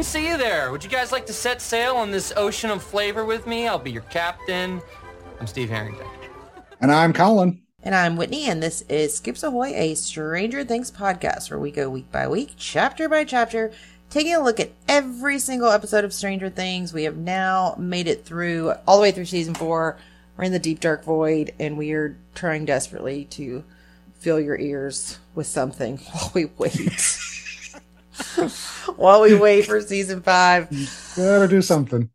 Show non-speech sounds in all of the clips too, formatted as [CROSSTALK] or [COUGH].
didn't see you there. Would you guys like to set sail on this ocean of flavor with me? I'll be your captain. I'm Steve Harrington. And I'm Colin. And I'm Whitney, and this is Skips Ahoy, a Stranger Things podcast where we go week by week, chapter by chapter, taking a look at every single episode of Stranger Things. We have now made it through all the way through season four. We're in the deep dark void, and we are trying desperately to fill your ears with something [LAUGHS] while we wait. [LAUGHS] [LAUGHS] while we wait for season five. Gotta do something.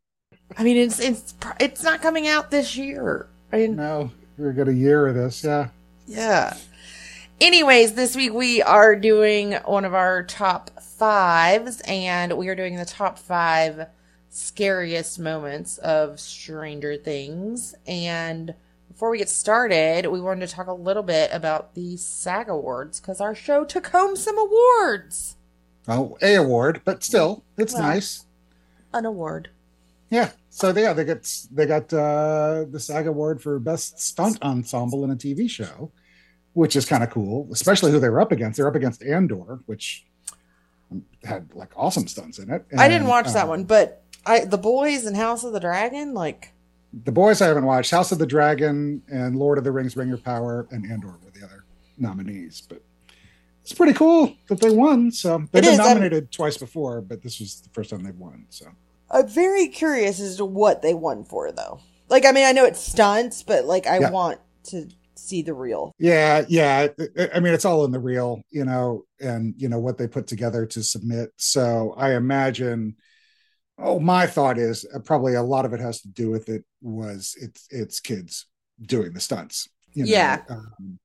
I mean, it's it's it's not coming out this year. I mean, no, we're got a year of this. Yeah. Yeah. Anyways, this week we are doing one of our top fives, and we are doing the top five scariest moments of Stranger Things. And before we get started, we wanted to talk a little bit about the SAG Awards because our show took home some awards. Oh, a award, but still, it's well, nice. An award. Yeah. So yeah, they got they got uh, the SAG Award for best stunt ensemble in a TV show, which is kind of cool. Especially who they were up against. They're up against Andor, which had like awesome stunts in it. And, I didn't watch that um, one, but I the boys and House of the Dragon, like the boys I haven't watched. House of the Dragon and Lord of the Rings: Ring of Power and Andor were the other nominees, but it's pretty cool that they won. So they've it been is, nominated I'm, twice before, but this was the first time they've won. So I'm very curious as to what they won for, though. Like, I mean, I know it's stunts, but like, I yeah. want to see the real. Yeah, yeah. I mean, it's all in the real, you know, and you know what they put together to submit. So I imagine. Oh, my thought is uh, probably a lot of it has to do with it was it's it's kids doing the stunts. You know? Yeah. Um,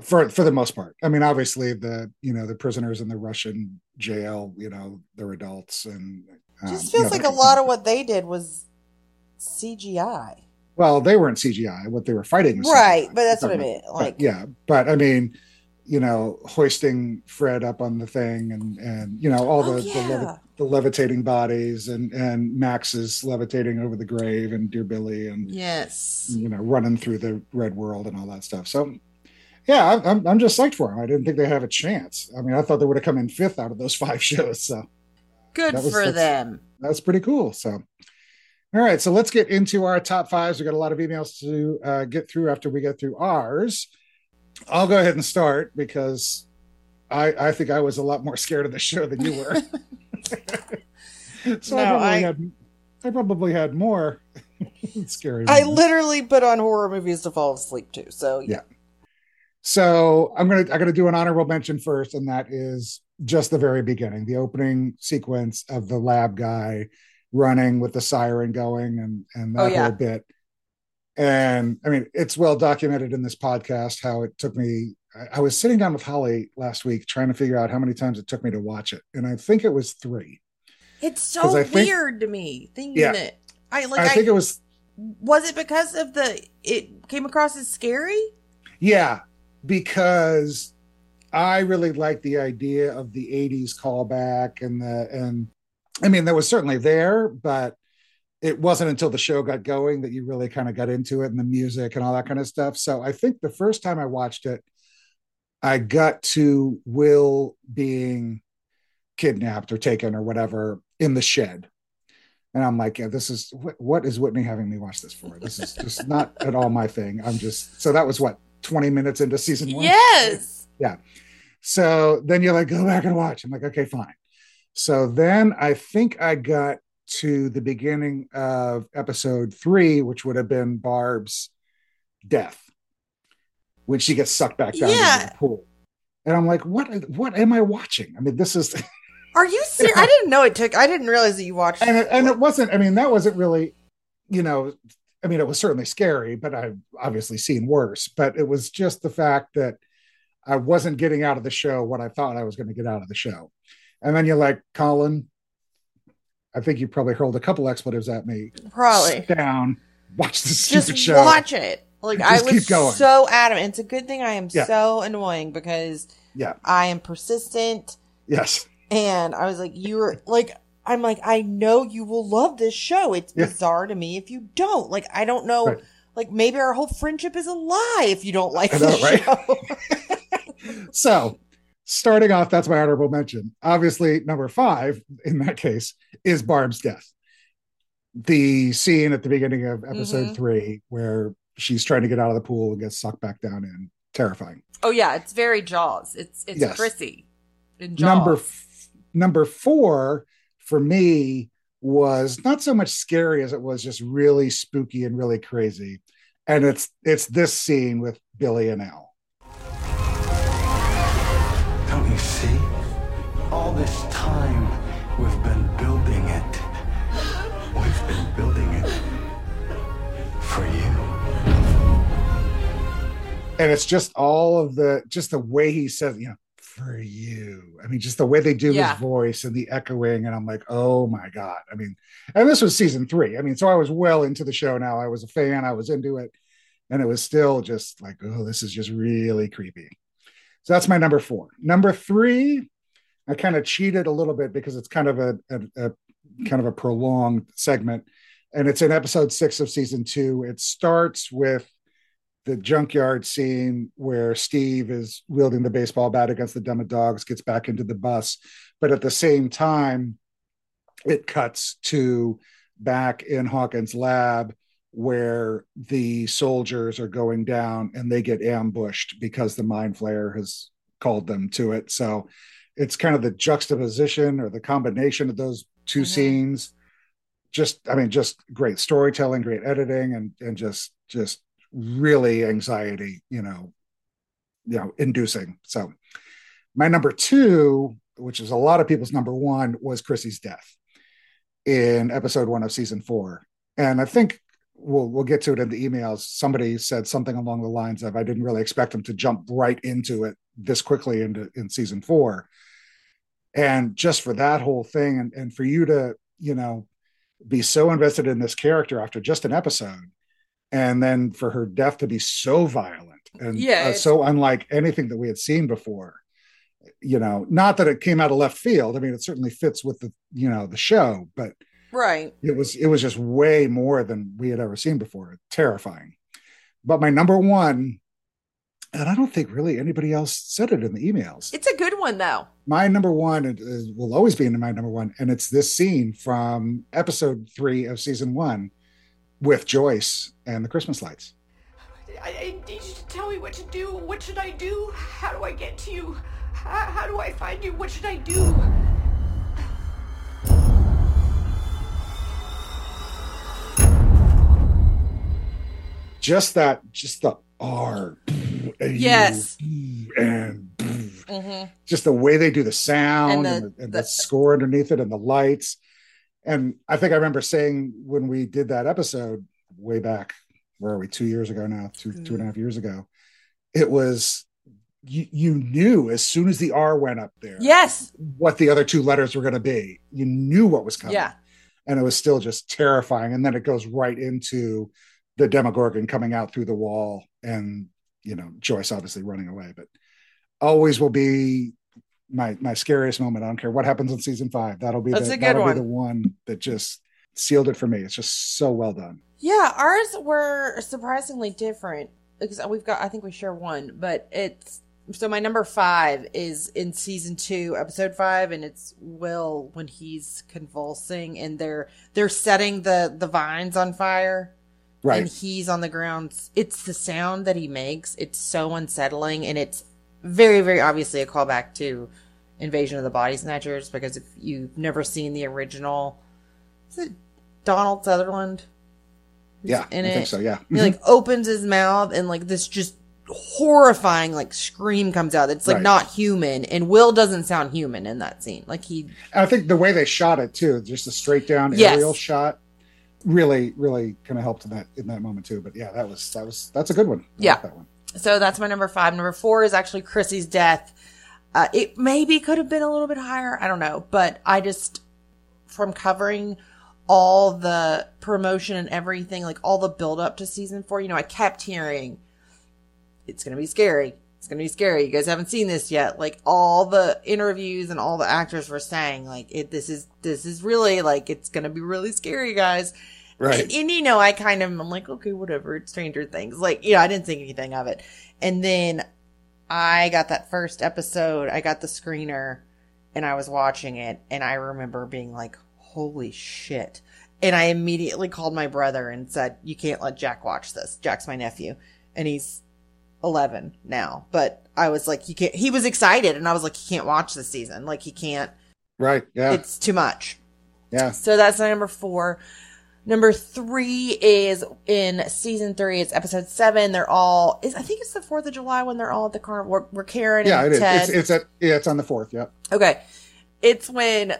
for for the most part. I mean, obviously the you know the prisoners in the Russian jail, you know, they're adults, and um, just feels you know, like a lot of what they did was CGI. Well, they weren't CGI. What they were fighting was right, CGI. but that's what I mean. Like, but, yeah, but I mean, you know, hoisting Fred up on the thing, and and you know all the oh, yeah. the, levi- the, levitating bodies, and and Max is levitating over the grave, and Dear Billy, and yes, you know, running through the red world and all that stuff. So yeah, I'm, I'm just psyched for them. I didn't think they have a chance. I mean, I thought they would have come in fifth out of those [LAUGHS] five shows. So good was, for that's, them. That's pretty cool. So, all right, so let's get into our top fives. We got a lot of emails to uh, get through after we get through ours. I'll go ahead and start because I I think I was a lot more [LAUGHS] scared of the show than you were. [LAUGHS] so no, I probably I... had I probably had more scary. I literally put on horror movies to fall asleep to. So yeah. So I'm gonna I'm gonna do an honorable mention first, and that is just the very beginning, the opening sequence of the lab guy running with the siren going and and that oh, yeah. whole bit. And I mean, it's well documented in this podcast how it took me. I was sitting down with Holly last week trying to figure out how many times it took me to watch it, and I think it was three. It's so think, weird to me thinking yeah, that I like. I, I think it was. Was it because of the? It came across as scary. Yeah, because I really like the idea of the 80s callback and the and I mean that was certainly there, but it wasn't until the show got going that you really kind of got into it and the music and all that kind of stuff. So I think the first time I watched it, I got to Will being kidnapped or taken or whatever in the shed. And I'm like, yeah, this is what, what is Whitney having me watch this for? This is just not at all my thing. I'm just so that was what 20 minutes into season one. Yes. Yeah. So then you're like, go back and watch. I'm like, okay, fine. So then I think I got to the beginning of episode three, which would have been Barb's death when she gets sucked back down yeah. into the pool. And I'm like, what what am I watching? I mean, this is [LAUGHS] Are you serious? I didn't know it took I didn't realize that you watched and it, and it wasn't, I mean, that wasn't really, you know, I mean, it was certainly scary, but I've obviously seen worse. But it was just the fact that I wasn't getting out of the show what I thought I was going to get out of the show. And then you're like, Colin, I think you probably hurled a couple expletives at me. Probably. Sit down, watch this stupid Just show. Watch it. Like Just I was so adamant. It's a good thing I am yeah. so annoying because yeah, I am persistent. Yes. And I was like, you were like, I'm like, I know you will love this show. It's yeah. bizarre to me if you don't. Like, I don't know. Right. Like, maybe our whole friendship is a lie if you don't like the show. [LAUGHS] [LAUGHS] so, starting off, that's my honorable mention. Obviously, number five in that case is Barb's death. The scene at the beginning of episode Mhm. three where she's trying to get out of the pool and gets sucked back down in. Terrifying. Oh yeah, it's very Jaws. It's it's Yes. Chrissy in Jaws. Number f- number four for me was not so much scary as it was just really spooky and really crazy. And it's it's this scene with Billy and El. Don't you see? All this time we've been building it. We've been building it for you. and it's just all of the just the way he says you know for you. I mean just the way they do Yeah. his voice and the echoing and i'm like oh my god. I mean and this was season three. I mean so i was well into the show now. I was a fan. I was into it. And it was still just like oh this is just really creepy. So that's my number four. Number three i kind of cheated a little bit because it's kind of a, a, a kind of a prolonged segment. And it's in episode six of season two. It starts with the junkyard scene where Steve is wielding the baseball bat against the Demo Dogs, gets back into the bus, but at the same time, it cuts to back in Hawkins' lab where the soldiers are going down and they get ambushed because the mind flayer has called them to it. So it's kind of the juxtaposition or the combination of those 2 Mhm. scenes. Just, I mean, just great storytelling, great editing, and and just just really anxiety, you know, you know, inducing. So my number two, which is a lot of people's number one, was Chrissy's death in episode one of season four. And I think we'll we'll get to it in the emails. Somebody said something along the lines of I didn't really expect him to jump right into it this quickly into in season four. And just for that whole thing and, and for you to, you know, be so invested in this character after just an episode and then for her death to be so violent and Yeah, uh, so unlike anything that we had seen before you know not that it came out of left field. I mean it certainly fits with the you know the show but right. it was it was just way more than we had ever seen before. Terrifying. But my number one and i don't think really anybody else said it in the emails. It's a good one though. my number one is, is- will always be in my number one and it's this scene from episode three of season one with joyce and the christmas lights I, I need you to tell me what to do. What should I do? How do I get to you? How, how do I find you? What should I do? just that just the r Yes. and hmm just the way they do the sound And and the- the, and the- the score underneath it and the lights and i think i remember saying when we did that episode way back where are we two years ago now two two and a mm. half years ago it was you, you knew as soon as the r went up there Yes. what the other two letters were going to be you knew what was coming Yeah. and it was still just terrifying and then it goes right into the demogorgon coming out through the wall and you know joyce obviously running away but always will be my my scariest moment i don't care what happens in season five that'll be That's the, a good that'll one. be the one that just sealed it for me it's just so well done Yeah, ours were surprisingly different because we've got. I think we share one, but it's so my number five is in season two, episode five, and it's Will when he's convulsing and they're they're setting the the vines on fire. right and he's on the ground. It's the sound that he makes. It's so unsettling, and it's very, very obviously a callback to Invasion of the Body Snatchers. Because if you've never seen the original, is it Donald Sutherland? yeah in i it. think so yeah He like mm-hmm. opens his mouth, and like this just horrifying like scream comes out. It's like Right. not human, and Will doesn't sound human in that scene. Like he, And i think the way they shot it too just a straight down Yes. aerial shot really really kind of helped in that in that moment too but yeah that was that was that's a good one I Yeah. like that one So that's my number five. Number four is actually Chrissy's death. Uh, it maybe could have been a little bit higher. I don't know. But I just, from covering all the promotion and everything, like all the build up to season four, you know, I kept hearing it's going to be scary. It's going to be scary. You guys haven't seen this yet. Like all the interviews and all the actors were saying, like, it, this is, this is really like, it's going to be really scary, guys. Right And, and, you know, I kind of, I'm like, okay, whatever. It's Stranger Things. Like, you know, I didn't think anything of it. And then I got that first episode, I got the screener and I was watching it and I remember being like, holy shit. And I immediately called my brother and said, you can't let Jack watch this. Jack's my nephew and he's 11 now. But I was like, he can't, he was excited and I was like, he can't watch this season. Like he can't, Right. Yeah. it's too much. yeah. So that's number four. Number three is in season three. It's episode seven. They're all. Is I think it's the Fourth of July when they're all at the carnival. We're Karen Yeah. and It is. Ted. It's, it's at, yeah, it's on the fourth. Yeah. okay, it's when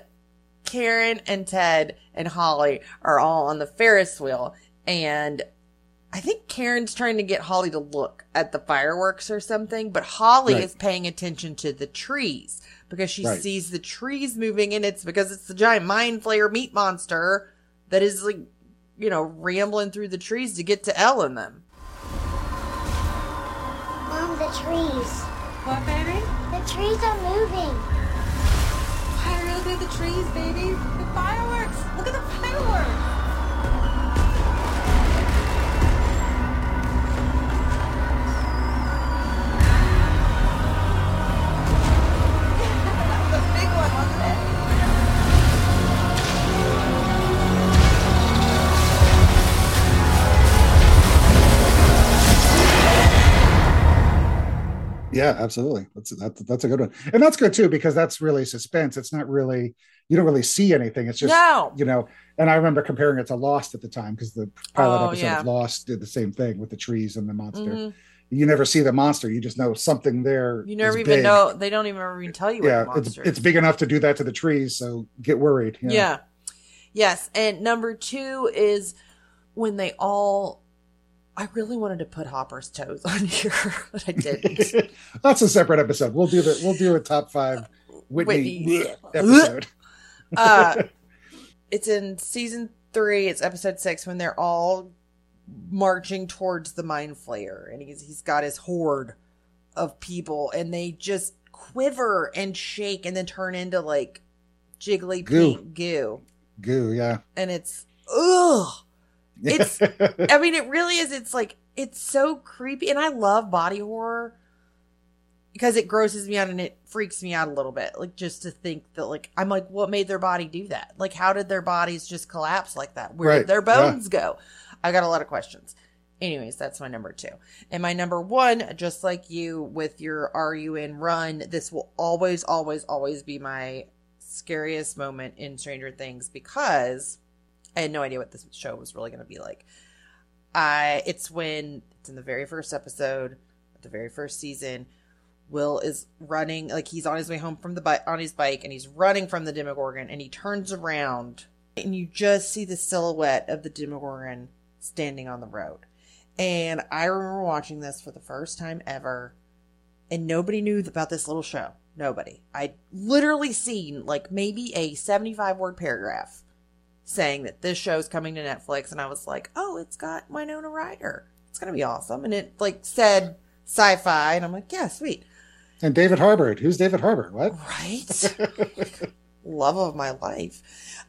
Karen and Ted and Holly are all on the Ferris wheel, and I think Karen's trying to get Holly to look at the fireworks or something, but Holly Right. is paying attention to the trees because she Right. sees the trees moving, and it's because it's the giant mind flayer meat monster that is like, you know, rambling through the trees to get to El and them. Mom, the trees. What, baby? The trees are moving. Why are they the trees, baby? The fireworks! Look at the fireworks! Yeah, absolutely. That's that's that's a good one, and that's good too because that's really suspense. It's not really you don't really see anything. It's just No. you know. And I remember comparing it to Lost at the time because the pilot Oh, episode yeah. of Lost did the same thing with the trees and the monster. Mhm. You never see the monster. You just know something there. You never even big. know. They don't even even tell you Yeah, what the it's it's big enough to do that to the trees. So get worried. Yeah. Yes. And number two is when they all. I really wanted to put Hopper's toes [LAUGHS] on here, but I didn't. [LAUGHS] that's a separate episode. We'll do the we'll do a top five Whitney, Whitney. [LAUGHS] episode. uh, it's in season three. It's episode six when they're all marching towards the mind flayer, and he's he's got his horde of people, and they just quiver and shake, and then turn into like jiggly Goo. pink goo, Goo, yeah. and it's ugh. It's [LAUGHS] I mean, it really is. It's like it's so creepy, and I love body horror because it grosses me out and it freaks me out a little bit. Like just to think that, like, I'm like, what made their body do that? Like, how did their bodies just collapse like that? Where Right, did their yeah. bones go? I got a lot of questions. Anyways, that's my number two. And my number one, just like you with your Are You In Run, this will always, always, always be my scariest moment in Stranger Things because I had no idea what this show was really going to be like. I it's when it's in the very first episode, the very first season. Will is running like he's on his way home from the bike on his bike, and he's running from the Demogorgon, and he turns around, and you just see the silhouette of the Demogorgon standing on the road. And I remember watching this for the first time ever, and nobody knew about this little show. Nobody. I literally seen like maybe a seventy-five word paragraph saying that this show is coming to Netflix, and I was like, oh, it's got Winona Ryder. It's gonna be awesome. And it like said sci-fi, and I'm like, yeah, sweet, and David Harbour. Who's David Harbour? What? right? [LAUGHS] Love of my life.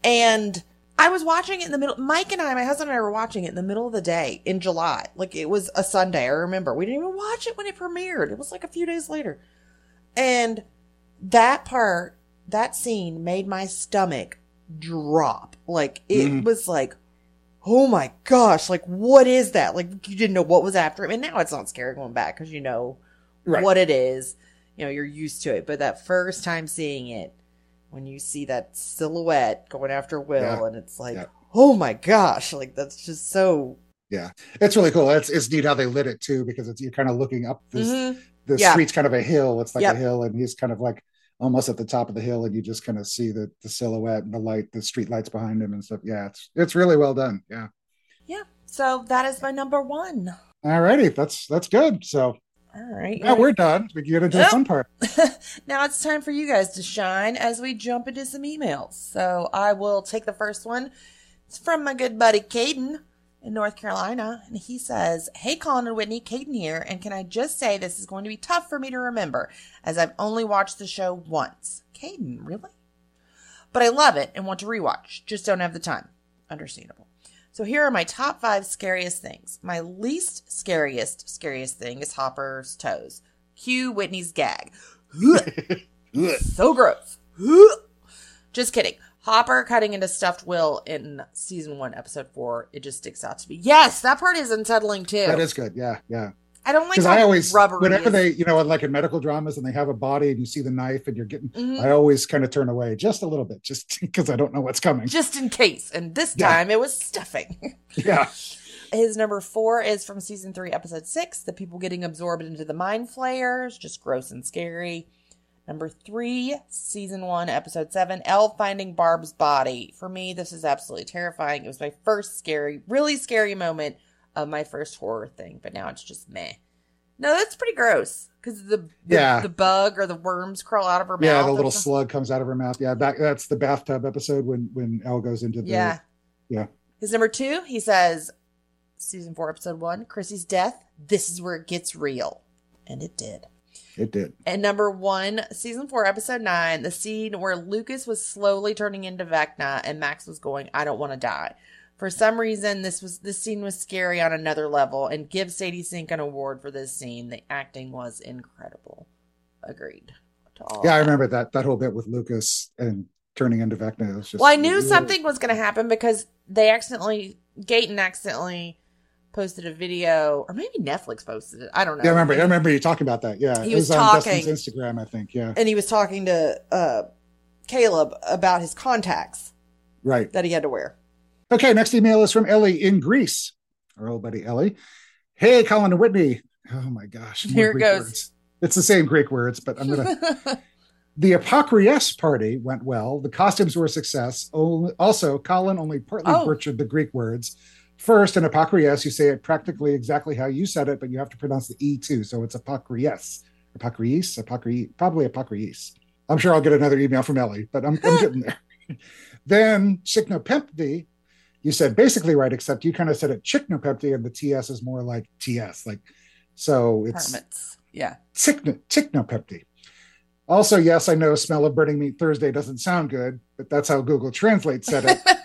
And I was watching it in the middle. Mike and I, my husband and I, were watching it in the middle of the day in July. Like it was a Sunday. I remember we didn't even watch it when it premiered. It was like a few days later, and that part, that scene, made my stomach drop. Like it Mhm. was like, oh my gosh, like what is that? Like you didn't know what was after him, and now it's not scary going back because you know Right. what it is. You know, you're used to it. But that first time seeing it, when you see that silhouette going after Will, Yeah. and it's like, Yeah. oh my gosh, like that's just so. Yeah, it's really cool. It's it's neat how they lit it too because it's you're kind of looking up this Mhm. the Yeah. street's kind of a hill. It's like Yep. a hill, and he's kind of like almost at the top of the hill, and you just kind of see the the silhouette and the light, the street lights behind him and stuff. Yeah, it's it's really well done. Yeah. Yeah. So that is my number one. All righty, that's that's good. So All right. now we're done. We can get into the Yep. fun part. [LAUGHS] now it's time for you guys to shine as we jump into some emails. So I will take the first one. It's from my good buddy Caden in North Carolina. And he says, Hey, Colin and Whitney, Caden here. And can I just say this is going to be tough for me to remember as I've only watched the show once. Caden, really? But I love it and want to rewatch. Just don't have the time. Understandable. So here are my top five scariest things. My least scariest, scariest thing is Hopper's toes. Cue Whitney's gag. [LAUGHS] so gross. Just kidding. Hopper cutting into stuffed Will in season one, episode four. It just sticks out to me. Yes, that part is unsettling too. That is good. Yeah, yeah. I don't like Because I always, rubbery. whenever is. they, you know, like in medical dramas and they have a body and you see the knife and you're getting, Mhm. I always kind of turn away just a little bit, just [LAUGHS] because I don't know what's coming. just in case. And this Yeah. time it was stuffing. [LAUGHS] yeah. His number four is from season three, episode six. The people getting absorbed into the mind flayers, just gross and scary. Number three, season one, episode seven, El finding Barb's body. For me, this is absolutely terrifying. It was my first scary, really scary moment of my first horror thing, but now it's just meh. No, that's pretty gross because the, the Yeah. the bug or the worms crawl out of her mouth. Yeah, the little slug comes out of her mouth. Yeah, that, that's the bathtub episode when when El goes into the. Yeah. yeah. His number two, he says, season four, episode one, Chrissy's death. This is where it gets real. And it did. It did. And number one, season four, episode nine, the scene where Lucas was slowly turning into Vecna and Max was going, I don't want to die. For some reason, this was this scene was scary on another level, and give Sadie Sink an award for this scene. The acting was incredible. Agreed. to all Yeah, I remember that that whole bit with Lucas and turning into Vecna. It was just, Well, I knew something was going to happen because they accidentally, Gaten accidentally posted a video, or maybe Netflix posted it. I don't know. Yeah, I remember. I remember you talking about that. Yeah, He it was on talking. Dustin's Instagram, I think. Yeah, And he was talking to uh, Caleb about his contacts right. that he had to wear. Okay, next email is from Ellie in Greece. Our old buddy Ellie. Hey, Colin and Whitney. Oh my gosh. more Here it Greek goes. words. It's the same Greek words, but I'm gonna. [LAUGHS] the Apocryes party went well. The costumes were a success. Also, Colin only partly Oh. butchered the Greek words. First, in Apocryes, you say it practically exactly how you said it, but you have to pronounce the E too. So it's Apocryes. Apocryes? Apocry, probably Apocryes. I'm sure I'll get another email from Ellie, but I'm, I'm getting there. [LAUGHS] then, Chicnopempty, you said basically right, except you kind of said it Chicnopempty, and the TS is more like TS. Like, so it's Permits. Yeah. Tichno- Ticknopepty. Also, yes, I know smell of burning meat Thursday doesn't sound good, but that's how Google Translate said it. [LAUGHS]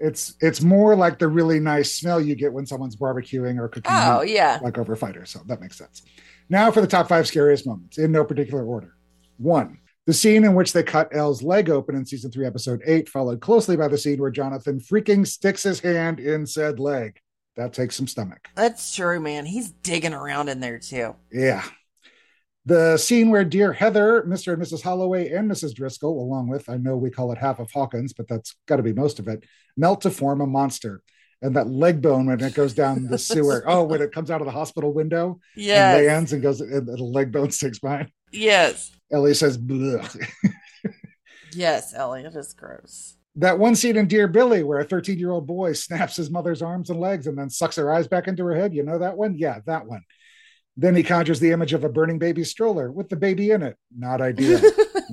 it's it's more like the really nice smell you get when someone's barbecuing or cooking Oh, meat, yeah. like over a fighter. So that makes sense. Now for the top five scariest moments in no particular order. One, the scene in which they cut El's leg open in season three, episode eight, followed closely by the scene where Jonathan freaking sticks his hand in said leg. That takes some stomach. That's true, man. He's digging around in there too. Yeah. The scene where dear Heather, Mr. and Mrs. Holloway, and Mrs. Driscoll, along with, I know we call it half of Hawkins, but that's got to be most of it, melt to form a monster. And that leg bone when it goes down the sewer. [LAUGHS] Oh, when it comes out of the hospital window and lands and goes, and the leg bone sticks by. Yes. Ellie says. Yes, Ellie. It is gross. that one scene in Dear Billy where a 13 year old boy snaps his mother's arms and legs and then sucks her eyes back into her head. You know that one? Yeah, that one. Then he conjures the image of a burning baby stroller with the baby in it. Not ideal.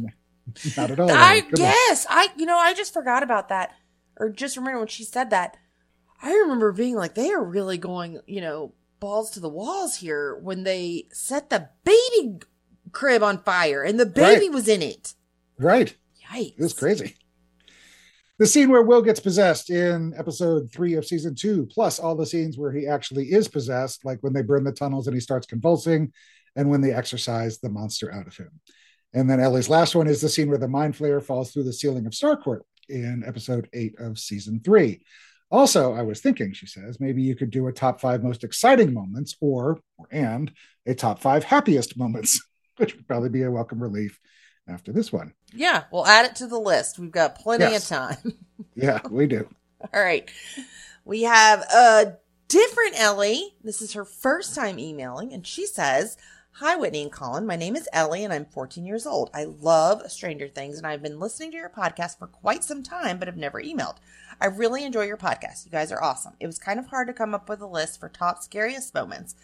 [LAUGHS] Not at all. I Good guess I, you know, I just forgot about that, or just remember when she said that. I remember being like, they are really going, you know, balls to the walls here when they set the baby crib on fire and the baby Right. was in it. Right. Yikes! It was crazy. The scene where Will gets possessed in episode three of season two, plus all the scenes where he actually is possessed, like when they burn the tunnels and he starts convulsing, and when they exorcise the monster out of him. And then Ellie's last one is the scene where the mind flayer falls through the ceiling of Starcourt in episode eight of season three. Also, I was thinking, she says, maybe you could do a top five most exciting moments or, or and a top five happiest moments, [LAUGHS] which would probably be a welcome relief after this one. Yeah, we'll add it to the list. We've got plenty Yes. of time. [LAUGHS] Yeah, we do. All right. We have a different Ellie. This is her first time emailing, and she says, Hi, Whitney and Colin. My name is Ellie, and I'm 14 years old. I love Stranger Things, and I've been listening to your podcast for quite some time, but have never emailed. I really enjoy your podcast. You guys are awesome. It was kind of hard to come up with a list for top scariest moments.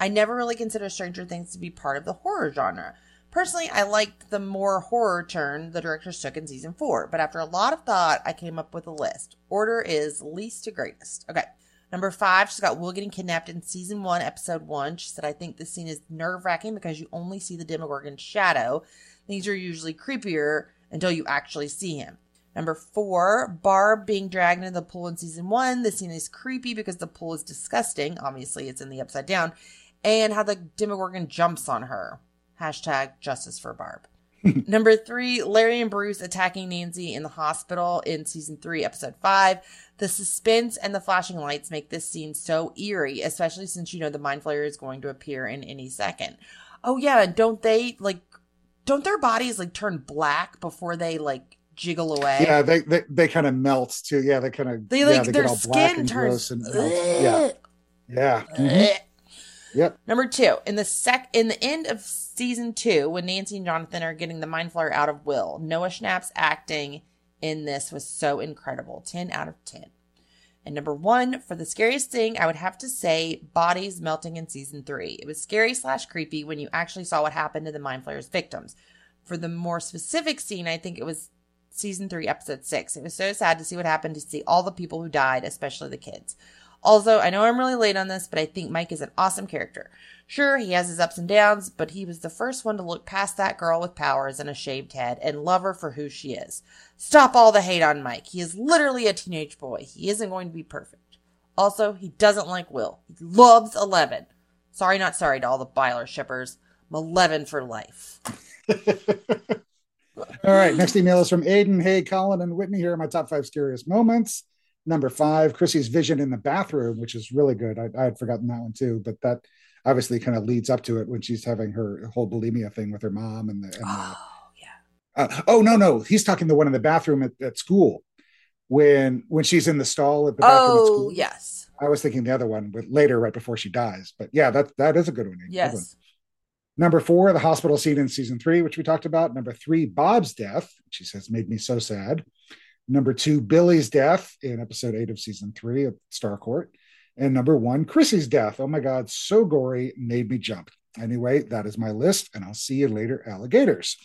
I never really considered Stranger Things to be part of the horror genre. Personally, I liked the more horror turn the directors took in season four, but after a lot of thought, I came up with a list. Order is least to greatest. Okay. Number five, she's got Will getting kidnapped in season one, episode one. She said, I think this scene is nerve wracking because you only see the Demogorgon's shadow. These are usually creepier until you actually see him. Number four, Barb being dragged into the pool in season one. This scene is creepy because the pool is disgusting. Obviously, it's in the upside down. and how the Demogorgon jumps on her. Hashtag justice for Barb. [LAUGHS] Number three, Larry and Bruce attacking Nancy in the hospital in season three, episode five. The suspense and the flashing lights make this scene so eerie, especially since you know the Mind Flayer is going to appear in any second. Oh yeah, don't they like? Don't their bodies like turn black before they like jiggle away? Yeah, they they, they kind of melt too. Yeah, they kind of They yeah, like they their get all black skin and turns. and melt. yeah, [LAUGHS] yeah. mhm. Yep. Number two, in the sec in the end of season two, when Nancy and Jonathan are getting the mind flayer out of Will, Noah Schnapp's acting in this was so incredible. Ten out of ten. And number one, for the scariest thing, I would have to say bodies melting in season three. It was scary slash creepy when you actually saw what happened to the mind flayer's victims. For the more specific scene, I think it was season three, episode six. It was so sad to see what happened to see all the people who died, especially the kids. Also, I know I'm really late on this, but I think Mike is an awesome character. Sure, he has his ups and downs, but he was the first one to look past that girl with powers and a shaved head and love her for who she is. Stop all the hate on Mike. He is literally a teenage boy. He isn't going to be perfect. Also, he doesn't like Will. He loves Eleven. Sorry, not sorry to all the Byler shippers. I'm Eleven for life. [LAUGHS] All right. Next email is from Aiden. Hey, Colin and Whitney. Here are my top five scariest moments. Number five, Chrissy's vision in the bathroom, which is really good. I, I had forgotten that one too, but that obviously kind of leads up to it when she's having her whole bulimia thing with her mom and the. And the Oh, yeah. uh, oh no, no, he's talking the one in the bathroom at, at school when when she's in the stall at the bathroom at Oh, school. yes. I was thinking the other one, but later, right before she dies. But yeah, that that is a good one. Aiden. Good one. Yes. Number four, the hospital scene in season three, which we talked about. Number three, Bob's death, she says made me so sad. Number two, Billy's death in episode eight of season three of Starcourt. And number one, Chrissy's death. Oh my God, so gory, made me jump. Anyway, that is my list, and I'll see you later, alligators.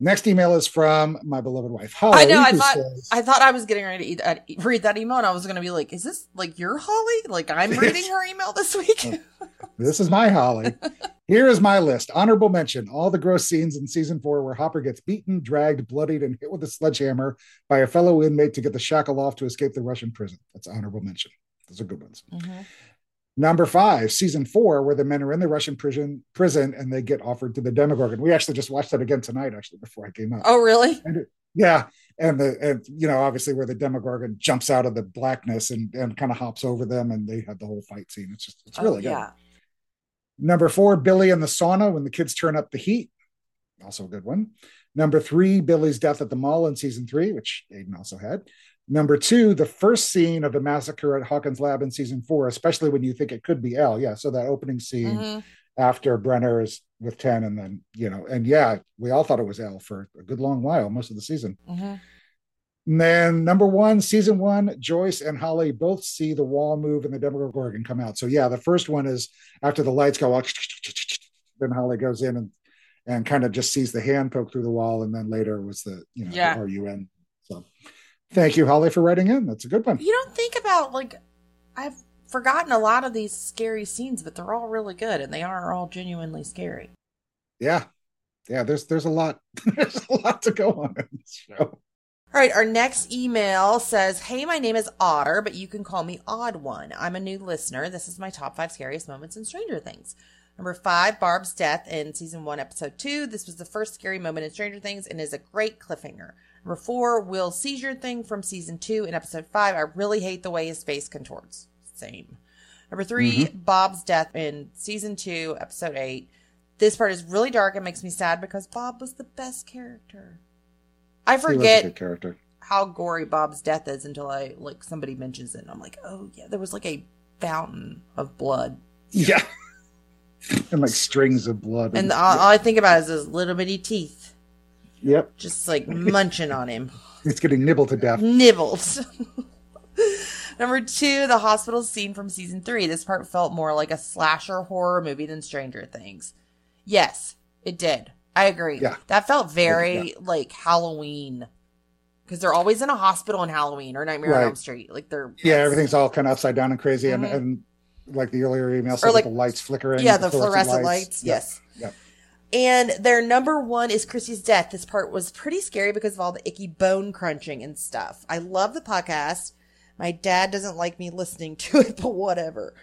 Next email is from my beloved wife, Holly. I know. I thought says- I thought I was getting ready to eat, uh, read that email, and I was going to be like, "Is this like your Holly? Like I'm [LAUGHS] reading her email this week?" [LAUGHS] This is my Holly. [LAUGHS] Here is my list. Honorable mention all the gross scenes in season four where Hopper gets beaten, dragged, bloodied, and hit with a sledgehammer by a fellow inmate to get the shackle off to escape the Russian prison. That's honorable mention. Those are good ones. Mhm. Number five, season four, where the men are in the Russian prison prison and they get offered to the Demogorgon. We actually just watched that again tonight, actually, before I came up. Oh, really? Yeah. And the and you know, obviously where the Demogorgon jumps out of the blackness and, and kind of hops over them and they have the whole fight scene. It's just it's oh, really oh, good. yeah. Number four, Billy in the sauna when the kids turn up the heat. Also a good one. Number three, Billy's death at the mall in season three, which Aiden also had. Number two, the first scene of the massacre at Hawkins Lab in season four, especially when you think it could be El. Yeah. So that opening scene Mhm. after Brenner is with 10, and then, you know, and yeah, we all thought it was El for a good long while, most of the season. Mhm. And then number one, season one, Joyce and Holly both see the wall move and the Demogorgon come out. So yeah, the first one is after the lights go off, [LAUGHS] then Holly goes in and and kind of just sees the hand poke through the wall, and then later was the you know Yeah. the RUN. So thank you, Holly, for writing in. That's a good one. You don't think about like I've forgotten a lot of these scary scenes, but they're all really good, and they are all genuinely scary. Yeah, yeah. There's there's a lot [LAUGHS] there's a lot to go on in this show. All right, our next email says, Hey, my name is Otter, but you can call me Odd One. I'm a new listener. This is my top five scariest moments in Stranger Things. Number five, Barb's death in season one, episode two. This was the first scary moment in Stranger Things and is a great cliffhanger. Number four, Will's seizure thing from season two in episode five. I really hate the way his face contorts. Same. Number 3 mm-hmm. Bob's death in season two, episode eight. This part is really dark and makes me sad because Bob was the best character. I He was a forget character. how gory Bob's death is until I like somebody mentions it. And I'm like, oh yeah, there was like a fountain of blood, Yeah. [LAUGHS] and like strings of blood. and all, all I think about is those little bitty teeth, yep, just like munching on him, [LAUGHS] it's getting nibbled to death. nibbled. [LAUGHS] Number two, the hospital scene from season three. This part felt more like a slasher horror movie than Stranger Things. Yes, it did. I agree. Yeah. That felt very like Halloween. Because they're always in a hospital in Halloween or Nightmare on Elm Street. Like they're Yeah, everything's all kind of upside down and crazy, and, Mhm. and like the earlier email said, like the lights flickering. Yeah, the fluorescent lights. Yeah, Yes. yeah. And their number one is Chrissy's death. This part was pretty scary because of all the icky bone crunching and stuff. I love the podcast. My dad doesn't like me listening to it, [LAUGHS] but whatever.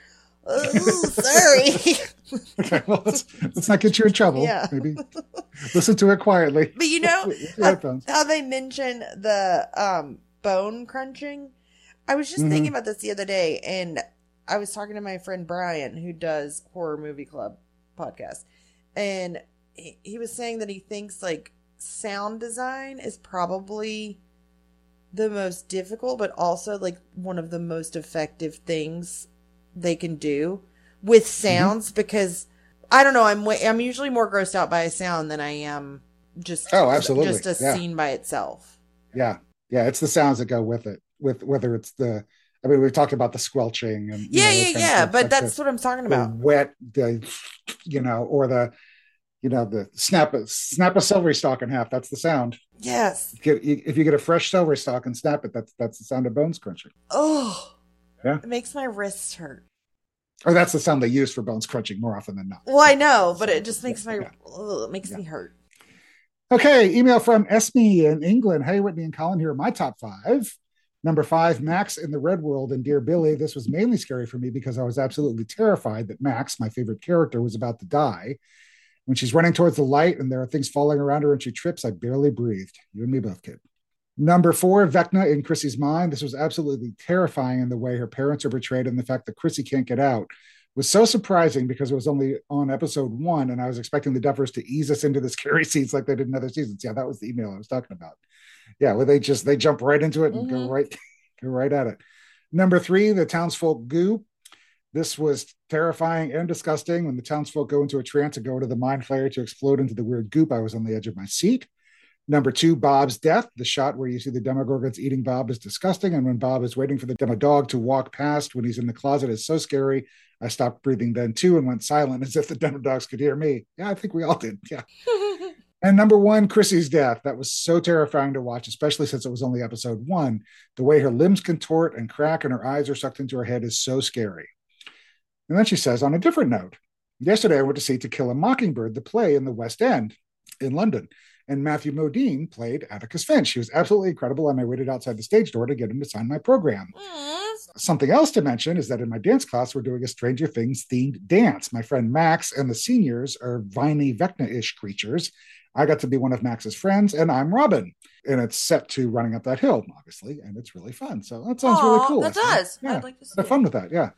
Oh, sorry. [LAUGHS] Okay, well, let's, let's not get you in trouble. Yeah. Maybe listen to it quietly. but you know [LAUGHS] how, how they mention the um bone crunching? I was just Mhm. thinking about this the other day, and I was talking to my friend Brian, who does horror movie club podcast, and he, he was saying that he thinks like sound design is probably the most difficult, but also like one of the most effective things they can do with mm-hmm. sounds because I don't know. I'm way, I'm usually more grossed out by a sound than I am just Oh, absolutely. just a Yeah. scene by itself. Yeah, yeah, it's the sounds that go with it. With whether it's the, I mean, we've talked about the squelching and Yeah, know, yeah, yeah. But that's what I'm talking the about. wet, the, you know, or the, you know, the snap a snap a celery stalk in half. That's the sound. Yes. Get, if you get a fresh celery stalk and snap it, that's that's the sound of bones crunching. Oh. Yeah. It makes my wrists hurt. Or that's the sound they use for bones crunching more often than not. Well, I know, but it just makes my Yeah. ugh, it makes Yeah. me hurt. Okay, email from Esme in England. Hey, Whitney and Colin, here are my top five. Number five, Max in the Red World and Dear Billy. This was mainly scary for me because I was absolutely terrified that Max, my favorite character, was about to die. When she's running towards the light and there are things falling around her and she trips, I barely breathed. You and me both, kid. Number four, Vecna in Chrissy's mind. This was absolutely terrifying in the way her parents are portrayed and the fact that Chrissy can't get out was so surprising because it was only on episode one, and I was expecting the Duffers to ease us into the scary [LAUGHS] scenes like they did in other seasons. Yeah, that was the email I was talking about. Yeah, where they just they jump right into it and go Mhm. right [LAUGHS] go right at it. Number three, the townsfolk goo. This was terrifying and disgusting. When the townsfolk go into a trance and go into the mind flayer to explode into the weird goop, I was on the edge of my seat. Number two, Bob's death. The shot where you see the Demogorgons eating Bob is disgusting. And when Bob is waiting for the Demo dog to walk past when he's in the closet is so scary. I stopped breathing then too and went silent [LAUGHS] as if the Demo dogs could hear me. Yeah, I think we all did. Yeah. [LAUGHS] And number one, Chrissy's death. That was so terrifying to watch, especially since it was only episode one. The way her limbs contort and crack and her eyes are sucked into her head is so scary. And then she says, on a different note, yesterday I went to see To Kill a Mockingbird, the play in the West End in London. And Matthew Modine played Atticus Finch. He was absolutely incredible. And I waited outside the stage door to get him to sign my program. Something else to mention is that in my dance class, we're doing a Stranger Things themed dance. My friend Max and the seniors are viney Vecna ish creatures. I got to be one of Max's friends, and I'm Robin. And it's set to running up that hill, obviously, and it's really fun. So that sounds really cool. That does. Yeah. I'd like to see Have fun with that, yeah.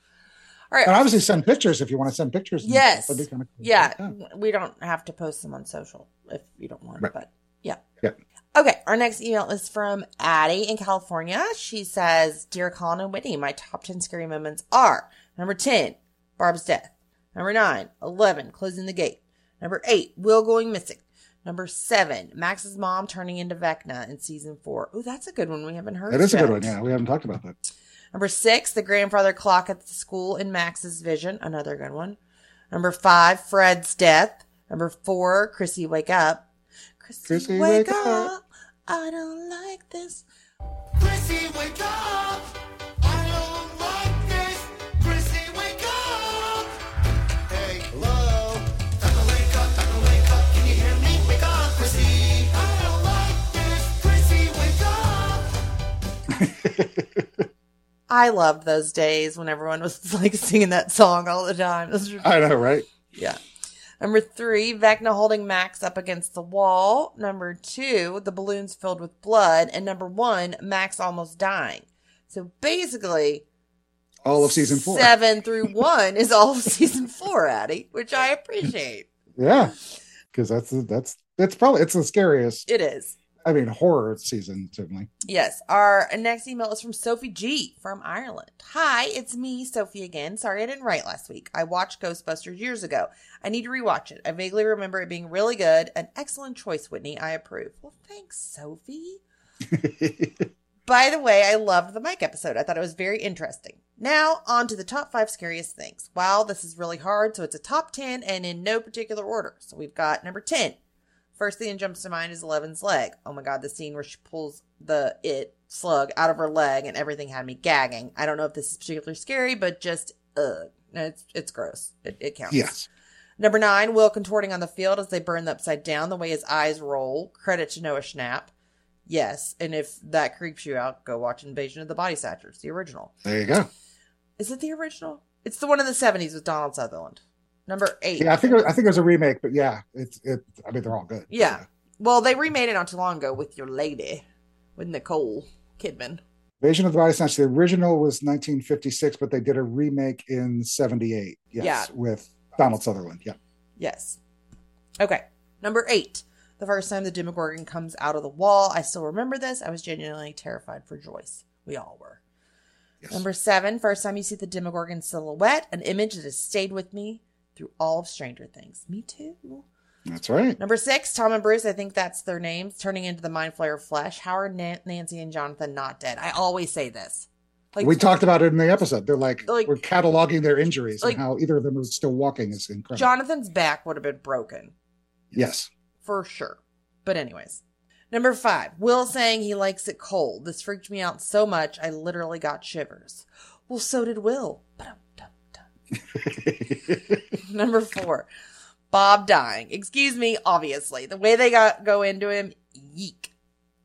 Right. And obviously send pictures if you want to send pictures. Yes. Be kinda cool. Yeah, we don't have to post them on social if you don't want, Right. but yeah. Yeah. Okay, our next email is from Addie in California. She says, Dear Colin and Whitney, my top 10 scary moments are number 10, Barb's death. Number 9, 11, closing the gate. Number 8, Will going missing. Number 7, Max's mom turning into Vecna in season 4. Oh, that's a good one. We haven't heard That is a good one. Yeah, we haven't talked about that. Number six, the grandfather clock at the school in Max's vision. Another good one. Number five, Fred's death. Number four, Chrissy wake up. Chrissy, wake up. I don't like this. Chrissy, wake, up. I don't like this. Chrissy, wake up. Hey, hello. Uncle wake up. Dumbbell wake up. Can you hear me? Wake up, Chrissy. I don't like this. Chrissy, wake up! [LAUGHS] I don't like this. Chrissy, wake up! Hey, hello? Time to wake up, time to wake up. Can you hear me? Wake up, Chrissy. I don't like this. Chrissy, wake up! I loved those days when everyone was [LAUGHS] like singing that song all the time. Were- I know, right? yeah. Number three, Vecna holding Max up against the wall. Number two, the balloons filled with blood. And number one, Max almost dying. So basically, All of season four. Seven through [LAUGHS] one is all of season four, Addie, which I appreciate. Yeah, because that's that's that's probably it's the scariest. It is. I mean, horror season certainly. Yes. Our next email is from Sophie G from Ireland. Hi, it's me, Sophie again. Sorry I didn't write last week. I watched Ghostbusters years ago. I need to rewatch it. I vaguely remember it being really good. An excellent choice, Whitney. I approve. Well, thanks, Sophie. [LAUGHS] By the way, I loved the Mike episode. I thought it was very interesting. Now, on to the top five scariest things. Wow, this is really hard, so it's a top 10 and in no particular order. So we've got number 10. First thing that jumps to mind is Eleven's leg. Oh my god, the scene where she pulls the it slug out of her leg and everything had me gagging. I don't know if this is particularly scary, but just ugh. It's it's gross. It, it counts. yes. Number nine, Will contorting on the field as they burn the upside down, the way his eyes roll. Credit to Noah Schnapp. Yes, and if that creeps you out, go watch Invasion of the Body Snatchers, the original. There you go. Is it the original? It's the one in the 70s with Donald Sutherland. Number eight. Yeah, I think it- I think it was a remake, but yeah, it's it. I mean, they're all good. Yeah. Well, they remade it not too long ago with your lady, with Nicole Kidman. Invasion of the Body Snatch. The original was 1956, but they did a remake in 78. Yes, Yeah. with Donald Sutherland. Yeah. Yes. Okay. Number eight. The first time the Demogorgon comes out of the wall. I still remember this. I was genuinely terrified for Joyce. We all were. Yes. Number seven. First time you see the Demogorgon silhouette, an image that has stayed with me through all of Stranger Things. Me too. That's right. Number six, Tom and Bruce, I think that's their names, turning into the Mind Flayer flesh. How are Na- Nancy and Jonathan not dead? I always say this. Like we talked about it in the episode. They're like, Like- we're cataloging their injuries Like- and how either of them are still walking is incredible. Jonathan's back would have been broken yes. for sure. But anyways, number five, Will saying he likes it cold. This freaked me out so much I literally got shivers. Well, so did Will. Ba-dum-dum-dum. [LAUGHS] Number four, Bob dying. Excuse me, obviously. The way they got go into him, yeek.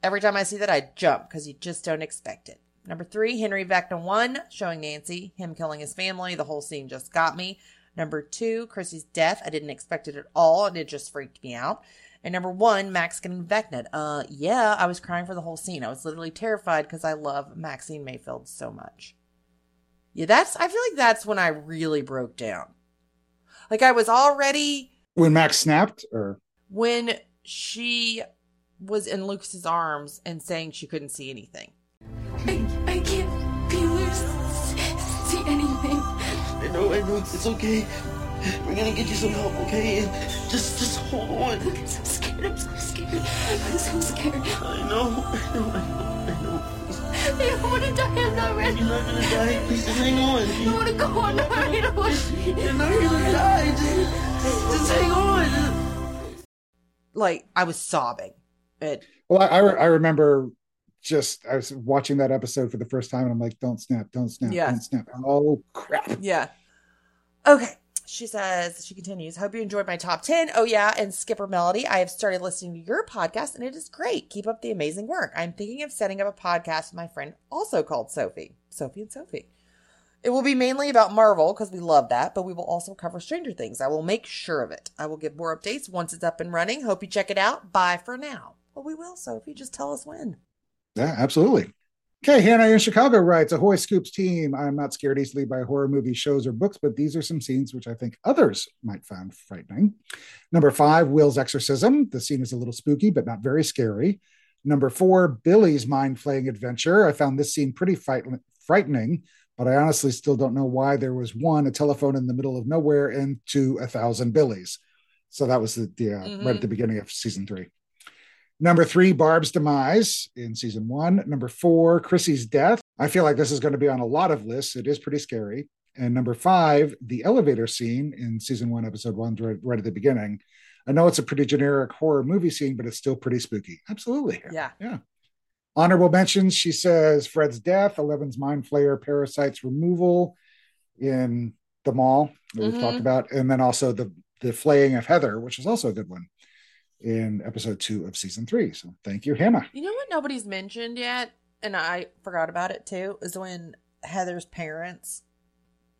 Every time I see that, I jump because you just don't expect it. Number three, Henry Vecna one, showing Nancy, him killing his family. The whole scene just got me. Number two, Chrissy's death. I didn't expect it at all, and it just freaked me out. And number one, Max getting Vecna. Uh, yeah, I was crying for the whole scene. I was literally terrified because I love Maxine Mayfield so much. Yeah, that's. I feel like that's when I really broke down. Like I was already When Max snapped, or when she was in Lucas's arms and saying she couldn't see anything. I, I can't feel or see anything. I know, I know, it's okay. We're gonna get you some help, okay? Just, just hold on. I'm so scared. I'm so scared. I'm so scared. I know, I know, I know, I know. I don't want to die. I'm not ready. You're not gonna die. Please just hang on. I want to go on. I don't want to. You're not gonna die. Just, just hang on. Like I was sobbing. It well, I, I, re- I remember just I was watching that episode for the first time, and I'm like, don't snap, don't snap, Yeah. don't snap. Oh crap! yeah. Okay. She says, she continues, Hope you enjoyed my top 10. Oh, yeah. And Skipper Melody, I have started listening to your podcast and it is great. Keep up the amazing work. I'm thinking of setting up a podcast with my friend, also called Sophie. Sophie and Sophie. It will be mainly about Marvel because we love that, but we will also cover Stranger Things. I will make sure of it. I will give more updates once it's up and running. Hope you check it out. Bye for now. Well, we will, Sophie. Just tell us when. Yeah, absolutely. Okay, Hannah in Chicago writes, Ahoy Scoops team. I'm not scared easily by horror movie shows, or books, but these are some scenes which I think others might find frightening. Number five, Will's exorcism. The scene is a little spooky, but not very scary. Number four, Billy's mind flaying adventure. I found this scene pretty fright- frightening, but I honestly still don't know why there was one, a telephone in the middle of nowhere, and two, a thousand Billies. So that was the, the uh, right Mhm. at the beginning of season three. Number three, Barb's demise in season one. Number four, Chrissy's death. I feel like this is going to be on a lot of lists. It is pretty scary. And number five, the elevator scene in season one, episode one, right, right at the beginning. I know it's a pretty generic horror movie scene, but it's still pretty spooky. Absolutely. Yeah. Yeah. Honorable mentions, she says Fred's death, Eleven's mind flayer, parasites removal in the mall that we've Mhm. talked about, and then also the the flaying of Heather, which is also a good one in episode two of season three. So thank you, Hannah. You know what nobody's mentioned yet, and I forgot about it too, is when Heather's parents,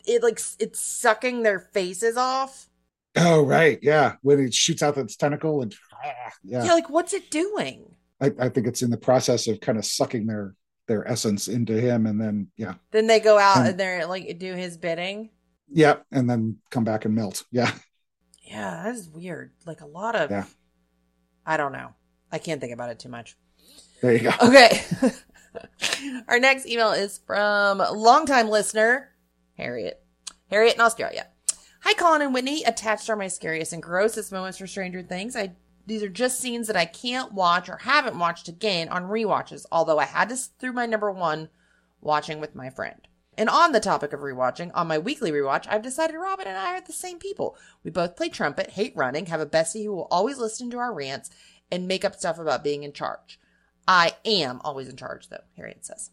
it like it's sucking their faces off. Oh, right. Yeah. When it shoots out its tentacle and ah, yeah. Yeah, like what's it doing? I, I think it's in the process of kind of sucking their their essence into him and then yeah. Then they go out Um, and they're like do his bidding. Yeah. And then come back and melt. Yeah. Yeah, that is weird. Like a lot of, Yeah. I don't know. I can't think about it too much. There you go. [LAUGHS] Okay. [LAUGHS] Our next email is from longtime listener, Harriet. Harriet in Australia. Hi, Colin and Whitney. Attached are my scariest and grossest moments for Stranger Things. I these are just scenes that I can't watch or haven't watched again on rewatches, although I had to s- through my number one watching with my friend. And on the topic of rewatching, on my weekly rewatch, I've decided Robin and I are the same people. We both play trumpet, hate running, have a bestie who will always listen to our rants, and make up stuff about being in charge. I am always in charge, though, Harriet says.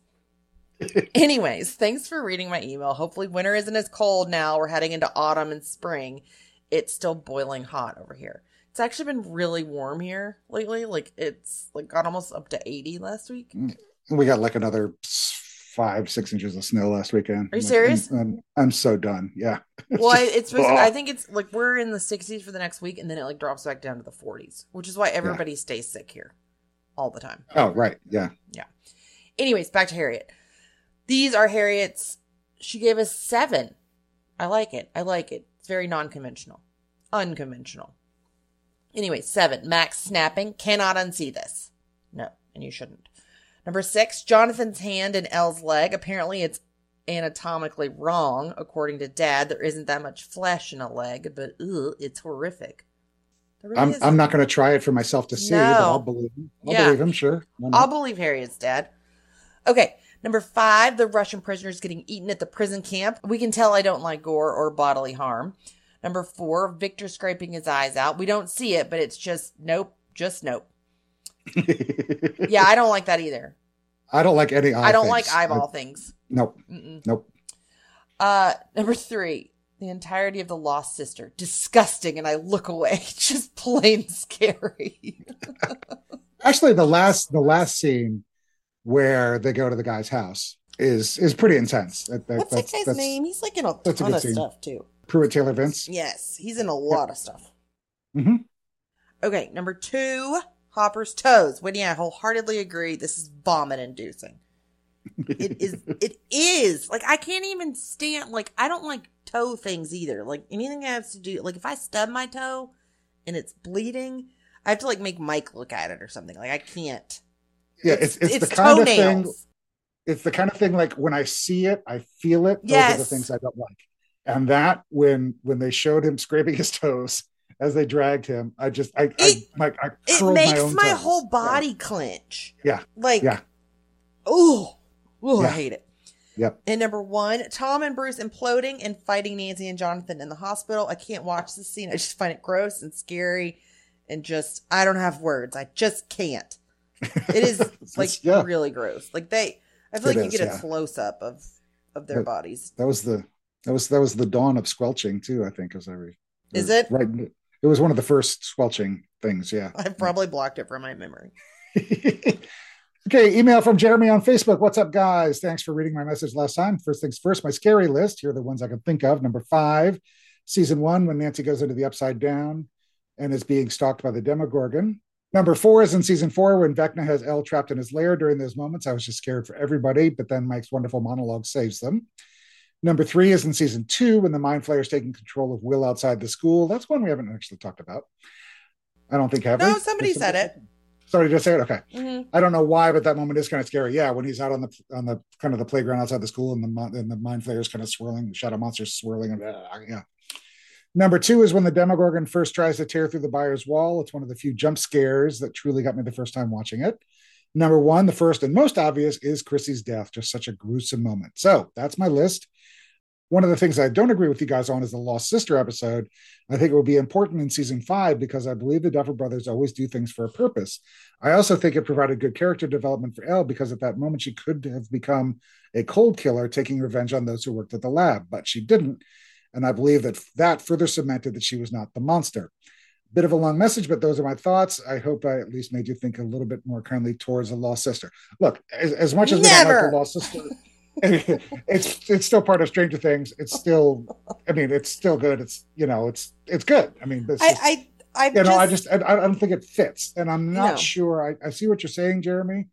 [LAUGHS] Anyways, thanks for reading my email. Hopefully, winter isn't as cold now. We're heading into autumn and spring. It's still boiling hot over here. It's actually been really warm here lately. Like, it's like got almost up to 80 last week. Mm, we got like another five, six inches of snow last weekend. Are you I'm like, serious? I'm, I'm, I'm so done. Yeah. [LAUGHS] Well, just- it's supposed to- I think it's like we're in the 60s for the next week, and then it like drops back down to the 40s, which is why everybody stays sick here all the time. Oh, right. Yeah. Yeah. Anyways, back to Harriet. These are Harriet's. She gave us seven. I like it. I like it. It's very non conventional, unconventional. Anyway, seven. Max snapping. Cannot unsee this. No, and you shouldn't. Number six, Jonathan's hand in El's leg. Apparently, it's anatomically wrong, according to Dad. There isn't that much flesh in a leg, but ugh, it's horrific. Really I'm. I'm not going to try it for myself to see, but No. I'll believe him. I'll Yeah. believe him, sure. I'll believe Harriet's dad. Okay, number five, the Russian prisoners getting eaten at the prison camp. We can tell I don't like gore or bodily harm. Number four, Victor scraping his eyes out. We don't see it, but it's just nope, just nope. Yeah, I don't like that either. I don't like any I don't things. like eyeball I- things. nope. Mm-mm. Nope. Uh, number three, the entirety of the Lost Sister. Disgusting, and I look away. [LAUGHS] Just plain scary. [LAUGHS] Actually, the last the last scene where they go to the guy's house is is pretty intense. That, that, What's that guy's that's name? He's like in a that's a of scene. stuff too. Pruitt Taylor Vince. Yes, he's in a lot of stuff. hmm Okay, number two, Hopper's toes. Whitney, I wholeheartedly agree. This is vomit inducing. It is. [LAUGHS] It is. Like I can't even stand. Like I don't like toe things either. Like anything that has to do. Like if I stub my toe and it's bleeding, I have to like make Mike look at it or something. Like I can't. Yeah, it's it's, the kind of thing. It's the kind of thing like when I see it, I feel it. Those are the things I don't like. And that when when they showed him scraping his toes as they dragged him, I just I I, It- like I It makes my, my whole body clench. Yeah. Like. Yeah. Oh. Oh, I hate it. Yep. And number one, Tom and Bruce imploding and fighting Nancy and Jonathan in the hospital. I can't watch this scene. I just find it gross and scary and just, I don't have words. I just can't. It is [LAUGHS] like yeah. really gross. Like they, I feel It like is, you get yeah. a close up of, of their But- bodies. That was the that was that was the dawn of squelching too. I think as I re- Is it? right? It was one of the first squelching things. Yeah. [LAUGHS] I've probably blocked it from my memory. [LAUGHS] okay, email from Jeremy on Facebook. What's up, guys? Thanks for reading my message last time. First things first, my scary list. Here are the ones I can think of. Number five, season one, when Nancy goes into the upside down and is being stalked by the Demogorgon. Number four is in season four when Vecna has El trapped in his lair. During those moments, I was just scared for everybody, but then Mike's wonderful monologue saves them. Number three is in season two when the Mind Flayer is taking control of Will outside the school. That's one we haven't actually talked about. I don't think have No, we? somebody Did said it. Somebody just said it. Okay. Mhm. I don't know why, but that moment is kind of scary. Yeah, when he's out on the on the kind of the playground outside the school, and the and the mind flayers kind of swirling, the shadow monsters swirling, and uh, yeah. Number two is when the Demogorgon first tries to tear through the Byers' wall. It's one of the few jump scares that truly got me the first time watching it. Number one, the first and most obvious, is Chrissy's death. Just such a gruesome moment. So that's my list. One of the things I don't agree with you guys on is the Lost Sister episode. I think it will be important in season five because I believe the Duffer Brothers always do things for a purpose. I also think it provided good character development for El because at that moment she could have become a cold killer taking revenge on those who worked at the lab, but she didn't. And I believe that that further cemented that she was not the monster. Bit of a long message, but those are my thoughts. I hope I at least made you think a little bit more kindly towards the Lost Sister. Look, as, as much as we don't like the Lost Sister, [LAUGHS] it's it's still part of Stranger Things. It's still, I mean, it's still good. It's you know, it's it's good. I mean, this is- I, I, I you know, I just I, I don't think it fits, and I'm not No. sure. I, I see what you're saying, Jeremy,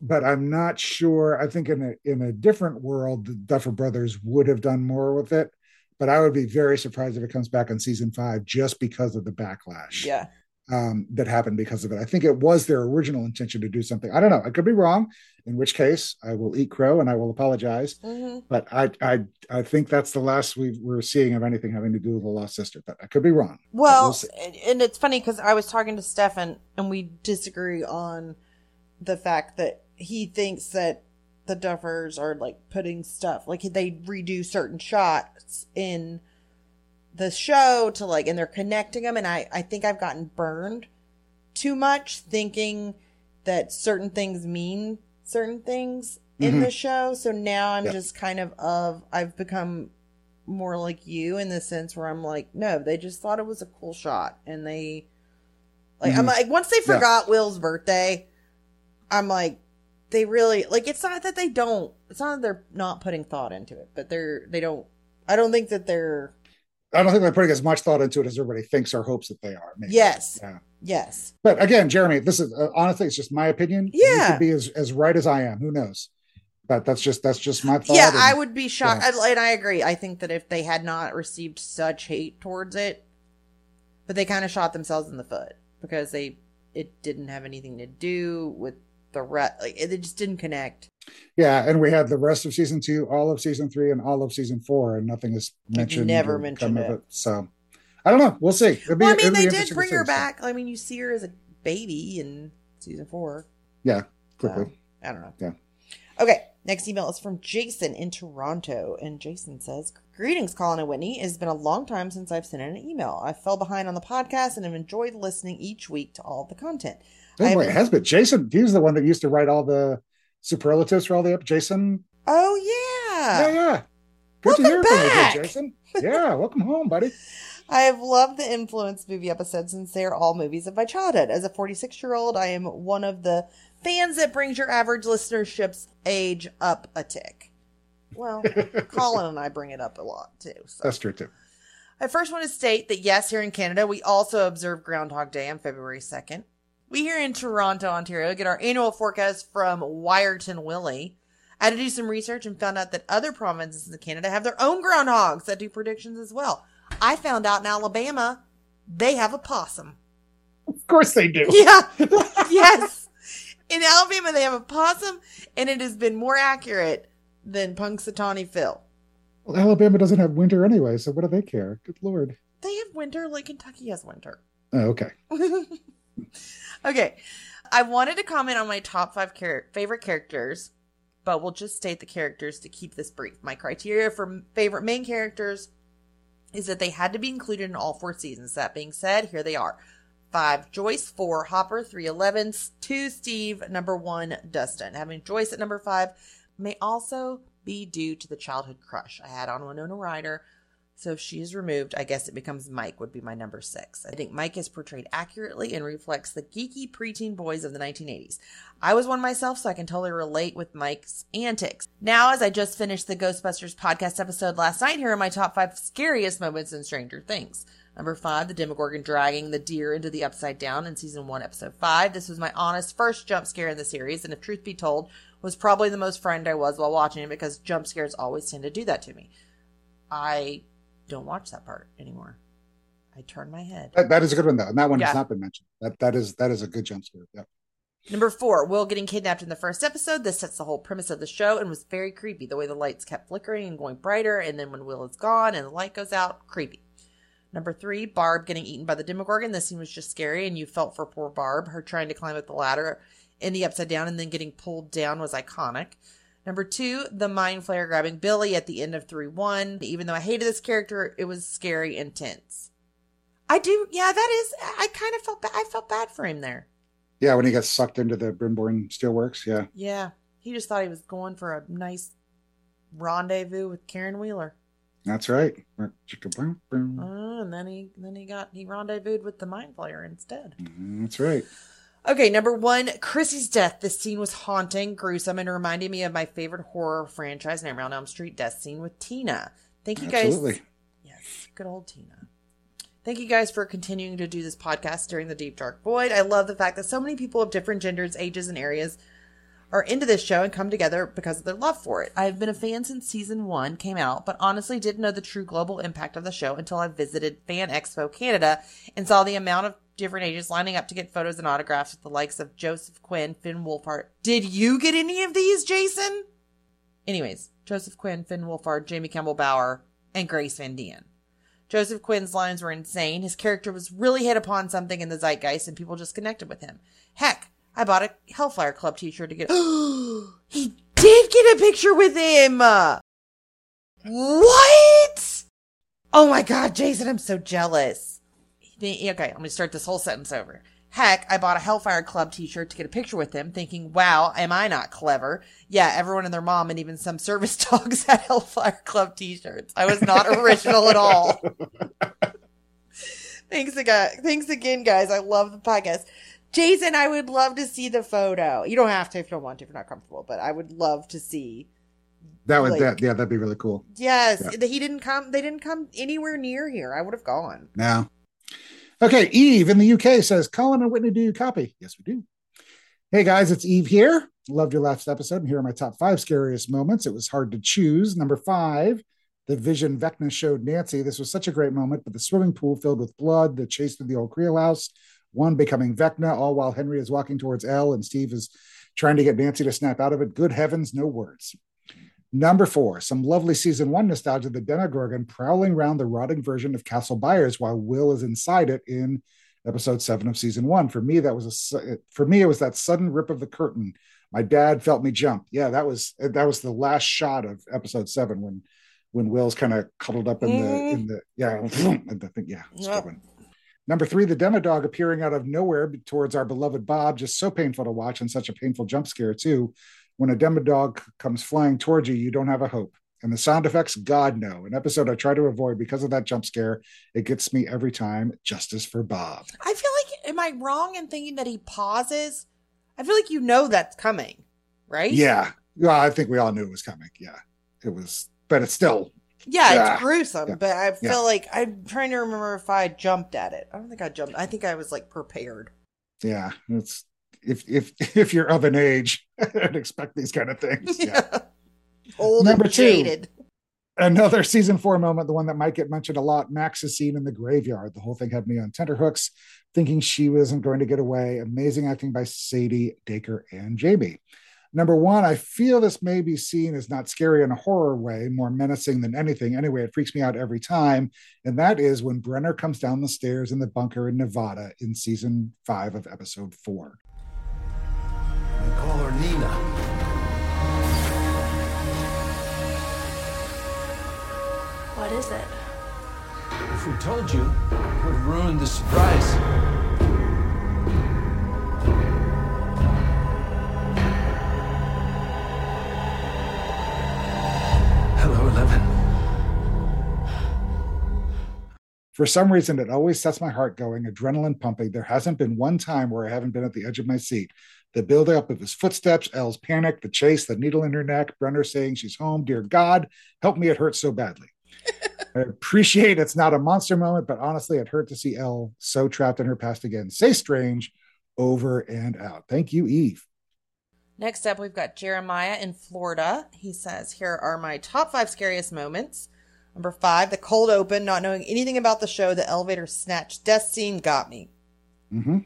but I'm not sure. I think in a in a different world, the Duffer Brothers would have done more with it, but I would be very surprised if it comes back in season five just because of the backlash yeah. Um, that happened because of it. I think it was their original intention to do something. I don't know. I could be wrong. In which case, I will eat crow and I will apologize. hmm But I I I think that's the last we we're seeing of anything having to do with the lost sister. But I could be wrong. Well, we'll and- and it's funny because I was talking to Stefan and we disagree on the fact that he thinks that the Duffers are like putting stuff, like they redo certain shots in the show to like, and they're connecting them. And I, I think I've gotten burned too much thinking that certain things mean certain things in Mhm. the show. So now I'm Yeah. just kind of of, I've become more like you in the sense where I'm like, no, they just thought it was a cool shot, and they like I'm Mhm. like once they Yeah. forgot Will's birthday, I'm like, they really like. It's not that they don't. It's not that they're not putting thought into it, but they're they don't. I don't think that they're. I don't think they're putting as much thought into it as everybody thinks or hopes that they are. maybe. Yes. Yeah. Yes. But again, Jeremy, this is uh, honestly, it's just my opinion. You Yeah. could be as, as right as I am. Who knows? But that's just that's just my thought. Yeah, and- I would be shocked, yeah. I- and I agree. I think that if they had not received such hate towards it, but they kind of shot themselves in the foot because they it didn't have anything to do with the rest. Like it, it just didn't connect. Yeah, and we had the rest of season two, all of season three, and all of season four, and nothing is mentioned. never mentioned of it. So I don't know. We'll see. Be- well, I mean, they did bring her so. back. I mean, you see her as a baby in season four. Yeah, quickly. I don't know. Yeah. Okay, next email is from Jason in Toronto. And Jason says, Greetings, Colin and Whitney. It has been a long time since I've sent in an email. I fell behind on the podcast and have enjoyed listening each week to all the content. Oh I boy, it has been Jason. He was the one that used to write all the superlatives for all the up. Jason. Oh, yeah. yeah, yeah. Good to Welcome hear from you, back. Jason. Yeah, welcome home, buddy. [LAUGHS] I have loved the influence movie episodes since they are all movies of my childhood. As a 46 year old, I am one of the fans that brings your average listenership's age up a tick. Well, [LAUGHS] Colin and I bring it up a lot too. So. That's true too. I first want to state that yes, here in Canada, we also observe Groundhog Day on February 2nd. We here in Toronto, Ontario, get our annual forecast from Wiarton Willie. I had to do some research and found out that other provinces in Canada have their own groundhogs that do predictions as well. I found out in Alabama, they have a possum. Of course they do. [LAUGHS] Yeah. [LAUGHS] yes. In Alabama, they have a possum, and it has been more accurate than Punxsutawney Phil. Well, Alabama doesn't have winter anyway, so what do they care? Good lord. They have winter like Kentucky has winter. Oh, okay. [LAUGHS] okay. I wanted to comment on my top five char- favorite characters, but we'll just state the characters to keep this brief. My criteria for favorite main characters is that they had to be included in all four seasons. That being said, here they are. Five, Joyce. Four, Hopper. Three, Eleven. S- Two, Steve. Number one, Dustin. Having Joyce at number five may also be due to the childhood crush I had on Winona Ryder. So if she is removed, I guess it becomes Mike would be my number six. I think Mike is portrayed accurately and reflects the geeky preteen boys of the 1980s. I was one myself, so I can totally relate with Mike's antics. Now, as I just finished the Ghostbusters podcast episode last night, here are my top five scariest moments in Stranger Things. Number five, the Demogorgon dragging the deer into the upside down in season one, episode five. This was my honest first jump scare in the series, and if truth be told, was probably the most frightened I was while watching it because jump scares always tend to do that to me. I don't watch that part anymore. I turn my head. That, that is a good one though, and that one Yeah. has not been mentioned. That that is that is a good jump scare. Yeah. Number four, Will getting kidnapped in the first episode. This sets the whole premise of the show and was very creepy. The way the lights kept flickering and going brighter, and then when Will is gone and the light goes out, creepy. Number three, Barb getting eaten by the Demogorgon. This scene was just scary, and you felt for poor Barb. Her trying to climb up the ladder in the upside down and then getting pulled down was iconic. Number two, the mind flayer grabbing Billy at the end of 3 1. Even though I hated this character, it was scary and tense. I do, yeah, that is, I kind of felt bad. I felt bad for him there. Yeah, when he gets sucked into the Brimborn Steelworks. Yeah. Yeah, he just thought he was going for a nice rendezvous with Karen Wheeler. That's right. Uh, and then he then he got he rendezvoused with the mind flayer instead. That's right. Okay, number one, Chrissy's death. This scene was haunting, gruesome, and reminded me of my favorite horror franchise, Nightmare on Elm Street death scene with Tina. Thank you guys. Absolutely. Yes, good old Tina. Thank you guys for continuing to do this podcast during the Deep Dark Void. I love the fact that so many people of different genders, ages, and areas are into this show and come together because of their love for it. I've been a fan since season one came out, but honestly didn't know the true global impact of the show until I visited Fan Expo Canada and saw the amount of different ages lining up to get photos and autographs with the likes of Joseph Quinn, Finn Wolfhard. Did you get any of these, Jason? Anyways, Joseph Quinn, Finn Wolfhard, Jamie Campbell Bower, and Grace Van Dien. Joseph Quinn's lines were insane. His character was really hit upon something in the zeitgeist and people just connected with him. Heck, I bought a Hellfire Club t-shirt to get. [GASPS] he did get a picture with him! What? Oh my god, Jason, I'm so jealous. Okay, let me start this whole sentence over. Heck, I bought a Hellfire Club t-shirt to get a picture with him, thinking, wow, am I not clever? Yeah, everyone and their mom and even some service [LAUGHS] dogs had Hellfire Club t-shirts. I was not original at all. [LAUGHS] Thanks again. Thanks again, guys. I love the podcast. Jason, I would love to see the photo. You don't have to if you don't want to, if you're not comfortable, but I would love to see. That would Like- that yeah, that'd be really cool. Yes, Yeah. he didn't come. They didn't come anywhere near here. I would have gone. Now, okay, Eve in the UK says, Colin and Whitney, do you copy? Yes, we do. Hey guys, it's Eve here. Loved your last episode, and here are my top five scariest moments. It was hard to choose. Number five, the vision Vecna showed Nancy. This was such a great moment, but the swimming pool filled with blood, the chase through the old Creel house, one becoming Vecna, all while Henry is walking towards El and Steve is trying to get Nancy to snap out of it. Good heavens, no words. Number four, some lovely season one nostalgia. The Demogorgon prowling around the rotting version of Castle Byers while Will is inside it in episode seven of season one. For me, that was a for me it was that sudden rip of the curtain. My dad felt me jump. Yeah, that was that was the last shot of episode seven when when Will's kind of cuddled up in the mm-hmm. in the yeah [LAUGHS] and I think yeah it's a good Yep. Number three, the demo dog appearing out of nowhere towards our beloved Bob, just so painful to watch and such a painful jump scare too. When a demo dog comes flying towards you, you don't have a hope. And the sound effects, God no. An episode I try to avoid because of that jump scare. It gets me every time. Justice for Bob. I feel like, am I wrong in thinking that he pauses? I feel like you know that's coming, right? Yeah. Well, I think we all knew it was coming. Yeah. It was, but it's still, Yeah, Yeah. it's gruesome, Yeah. but I feel Yeah. like I'm trying to remember if I jumped at it. I don't think I jumped. I think I was like prepared. yeah, it's, if, if, [LAUGHS] if you're of an age, [LAUGHS] I'd expect these kind of things. [LAUGHS] Yeah. Old Number and two. jaded. another season four moment, the one that might get mentioned a lot. Max's scene in the graveyard. The whole thing had me on tenterhooks, thinking she wasn't going to get away. Amazing acting by Sadie, Dacre, and Jamie. Number one, I feel this may be seen as not scary in a horror way, more menacing than anything. Anyway, it freaks me out every time. And that is when Brenner comes down the stairs in the bunker in Nevada in season five of episode four. We call her Nina. What is it? If we told you, it would ruin the surprise. For some reason, it always sets my heart going, adrenaline pumping. There hasn't been one time where I haven't been at the edge of my seat. The build up of his footsteps, El's panic, the chase, the needle in her neck, Brenner saying she's home. Dear God, help me. It hurts so badly. [LAUGHS] I appreciate it's not a monster moment, but honestly, it hurt to see Elle so trapped in her past again. Say strange over and out. Thank you, Eve. Next up, we've got Jeremiah in Florida. He says, Here are my top five scariest moments. Number five, the cold open, not knowing anything about the show, the elevator snatch death scene got me. hmm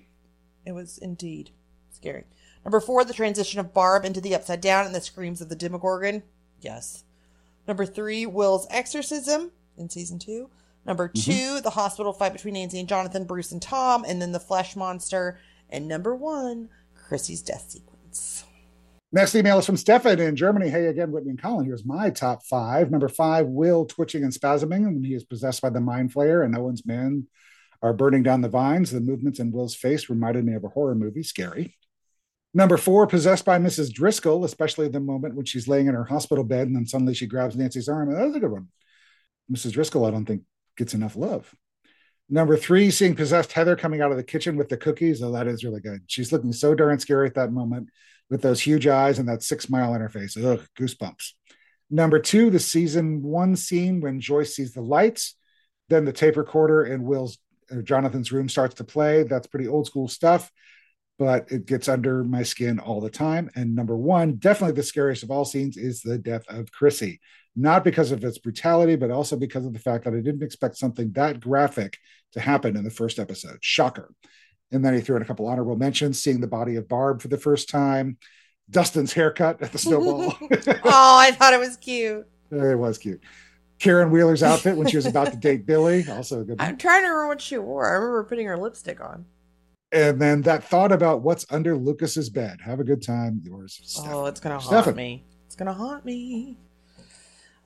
It was indeed scary. Number four, the transition of Barb into the upside down and the screams of the Demogorgon. Yes. Number three, Will's exorcism in season two. Number 2 the hospital fight between Nancy and Jonathan, Bruce and Tom, and then the flesh monster. And number one, Chrissy's death sequence. Next email is from Stefan in Germany. Hey again, Whitney and Colin. Here's my top five. Number five, Will twitching and spasming when he is possessed by the mind flayer and Owens' men are burning down the vines. The movements in Will's face reminded me of a horror movie, scary. Number four, possessed by Mrs. Driscoll, especially the moment when she's laying in her hospital bed and then suddenly she grabs Nancy's arm. That was a good one. Mrs. Driscoll, I don't think gets enough love. Number three, seeing possessed Heather coming out of the kitchen with the cookies. Oh, that is really good. She's looking so darn scary at that moment with those huge eyes and that six mile interface. Ugh, goosebumps. Number two, the season one scene when Joyce sees the lights, then the tape recorder in Will's or Jonathan's room starts to play. That's pretty old school stuff, but it gets under my skin all the time. And number one, definitely the scariest of all scenes is the death of Chrissy. Not because of its brutality, but also because of the fact that I didn't expect something that graphic to happen in the first episode. Shocker. And then he threw in a couple honorable mentions, seeing the body of Barb for the first time, Dustin's haircut at the snowball. [LAUGHS] [LAUGHS] oh, I thought it was cute. it was cute. Karen Wheeler's outfit when she was about to date Billy, also a good. I'm trying to remember what she wore. I remember putting her lipstick on. And then that thought about what's under Lucas's bed. Have a good time. Yours. Oh, it's gonna haunt me. It's gonna haunt me.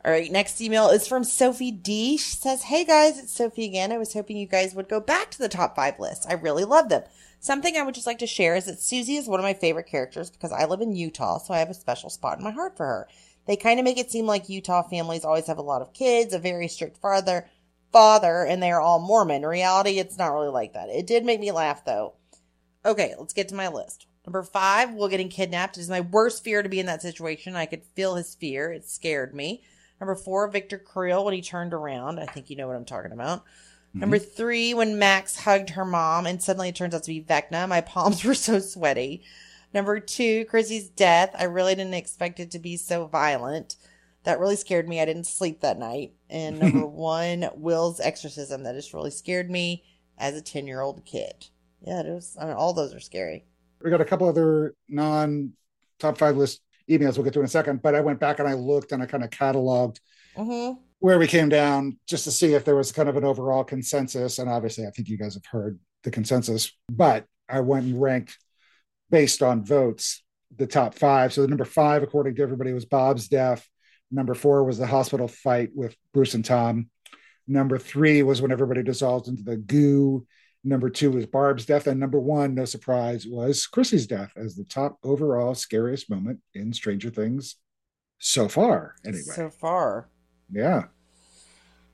All right, next email is from Sophie D. She says, Hey guys, it's Sophie again. I was hoping you guys would go back to the top five list. I really love them. Something I would just like to share is that Susie is one of my favorite characters because I live in Utah, so I have a special spot in my heart for her. They kind of make it seem like Utah families always have a lot of kids, a very strict father, father, and they are all Mormon. In reality, it's not really like that. It did make me laugh though. Okay, let's get to my list. Number five, Will getting kidnapped is my worst fear to be in that situation. I could feel his fear. It scared me. Number four, Victor Creel when he turned around. I think you know what I'm talking about. Mm-hmm. Number three, when Max hugged her mom and suddenly it turns out to be Vecna. My palms [LAUGHS] were so sweaty. Number two, Chrissy's death. I really didn't expect it to be so violent. That really scared me. I didn't sleep that night. And [LAUGHS] number one, Will's exorcism. That just really scared me as a 10 year old kid. Yeah, it was. I mean, all those are scary. We got a couple other non top five list emails we'll get to in a second, but I went back and I looked and I kind of cataloged Mm-hmm. where we came down just to see if there was kind of an overall consensus. And obviously, I think you guys have heard the consensus, but I went and ranked based on votes the top five. So the number five, according to everybody, was Bob's death. Number four was the hospital fight with Bruce and Tom. Number three was when everybody dissolved into the goo. Number two was Barb's death. And number one, no surprise, was Chrissy's death as the top overall scariest moment in Stranger Things so far. Anyway, So far. yeah.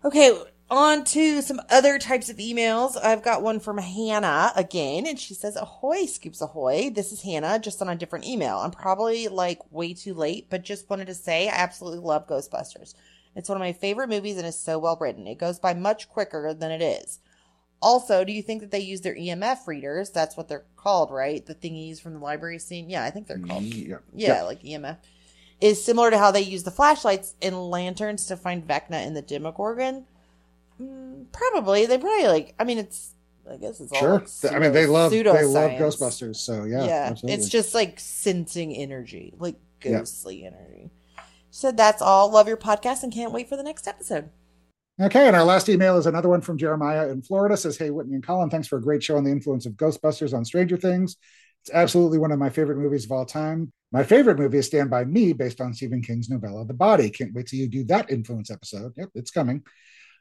Okay, on to some other types of emails. I've got one from Hannah again, and she says, Ahoy, Scoops Ahoy. This is Hannah, just on a different email. I'm probably like way too late, but just wanted to say I absolutely love Ghostbusters. It's one of my favorite movies and is so well written. It goes by much quicker than it is. Also, do you think that they use their EMF readers? That's what they're called, right? The thingies from the library scene? Yeah, I think they're called. Yeah. Yeah, like EMF. Is similar to how they use the flashlights and lanterns to find Vecna in the Demogorgon. Mm, probably. They probably like. I mean, it's. I guess it's all. Sure. like I mean, they love they love. Ghostbusters. So yeah, absolutely. it's just like sensing energy, like Yeah. ghostly energy. So that's all. Love your podcast and can't wait for the next episode. Okay, and our last email is another one from Jeremiah in Florida. Says, "Hey Whitney and Colin, thanks for a great show on the influence of Ghostbusters on Stranger Things. It's absolutely one of my favorite movies of all time. My favorite movie is Stand by Me, based on Stephen King's novella The Body. Can't wait till you do that influence episode. Yep, it's coming.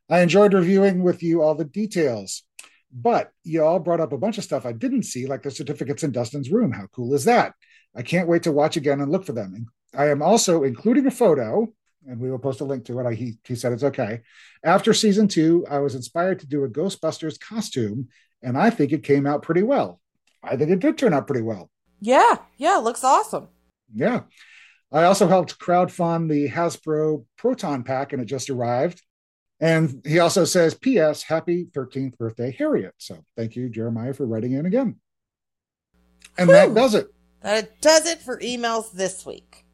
I enjoyed reviewing with you all the details, but you all brought up a bunch of stuff I didn't see, like the certificates in Dustin's room. How cool is that? I can't wait to watch again and look for them. I am also including a photo, and we will post a link to it. I, he, he said it's okay. After season two, I was inspired to do a Ghostbusters costume, and I think it came out pretty well. I think it did turn out pretty well. Yeah, yeah, it looks awesome. Yeah. I also helped crowdfund the Hasbro Proton Pack, and it just arrived. And he also says, P.S. Happy 13th birthday, Harriet. So thank you, Jeremiah, for writing in again. And that does it. That does it for emails this week.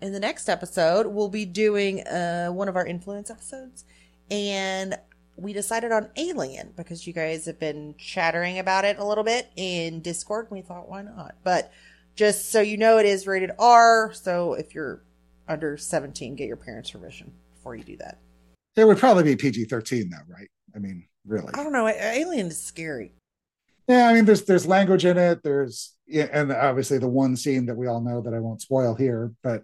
In the next episode, we'll be doing uh, one of our influence episodes, and we decided on Alien because you guys have been chattering about it a little bit in Discord. And we thought, why not? But just so you know, it is rated R. So if you're under 17, get your parents' permission before you do that. It would probably be PG 13, though, right? I mean, really. I don't know. Alien is scary. Yeah, I mean, there's there's language in it. There's and obviously the one scene that we all know that I won't spoil here, but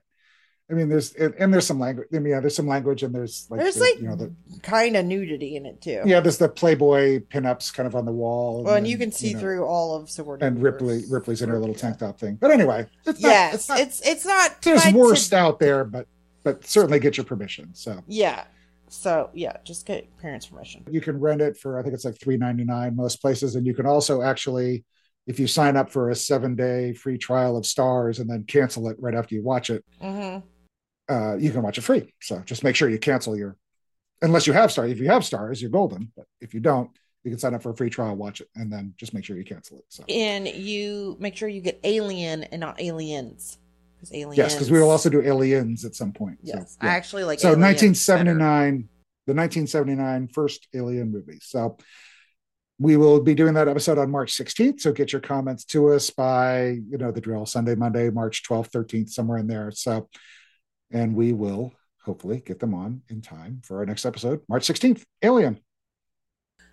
I mean, there's and, and there's some language. I mean, yeah, there's some language, and there's like There's the, like you know the kind of nudity in it too. yeah, there's the Playboy pinups kind of on the wall. Well, and then, you can see know, through all of Sigourney and Ripley Ripley's in her little tank top thing. But anyway, it's not, yes, it's not, it's it's not. there's meant to- worse out there, but but certainly get your permission. So Yeah. So yeah, just get parents' permission. you can rent it for I think it's like three ninety nine most places, and you can also actually, if you sign up for a seven day free trial of Starz and then cancel it right after you watch it, hmm uh, you can watch it free. So just make sure you cancel your, unless you have Starz. If you have Starz, you're golden. But if you don't, you can sign up for a free trial, watch it, and then just make sure you cancel it. So And you make sure you get Alien and not Aliens, because Aliens. yes, because we will also do Aliens at some point. Yes, So, I actually like. so Aliens better. 1979 the 1979 first alien movie so we will be doing that episode on march 16th so get your comments to us by you know the drill sunday monday march 12th 13th somewhere in there so and we will hopefully get them on in time for our next episode march 16th alien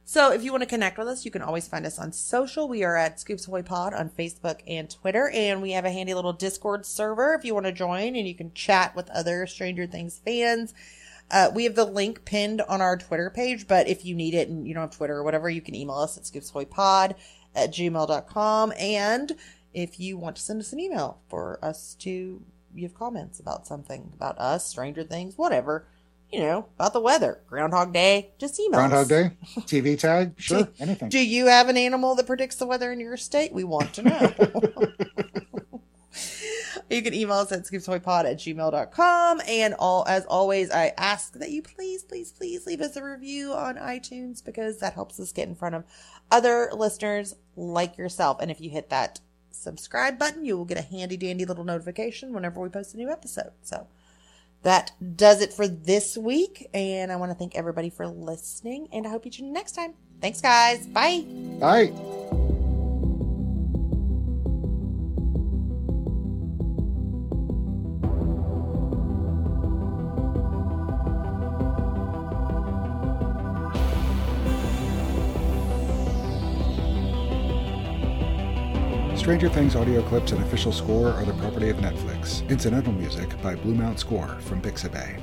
So if you want to connect with us, you can always find us on social. We are at Scoops Hoy Pod on Facebook and Twitter, and we have a handy little Discord server if you want to join, and you can chat with other Stranger Things fans. Uh, we have the link pinned on our Twitter page, but if you need it and you don't have Twitter or whatever, you can email us at scoopsahoypod at gmail.com. And if you want to send us an email for us to give comments about something, about us, Stranger Things, whatever, you know, about the weather, Groundhog Day, just email Groundhog us. Day, [LAUGHS] TV tag, sure, anything. Do you have an animal that predicts the weather in your state? We want to know. [LAUGHS] you can email us at scoopsahoypod at gmail.com. And all as always, I ask that you please, please, please leave us a review on iTunes because that helps us get in front of other listeners like yourself. And if you hit that subscribe button, you will get a handy dandy little notification whenever we post a new episode. So that does it for this week. And I want to thank everybody for listening. And I hope you tune in next time. Thanks, guys. Bye. Bye. Stranger Things audio clips and official score are the property of Netflix. Incidental music by Blue Mount Score from Pixabay.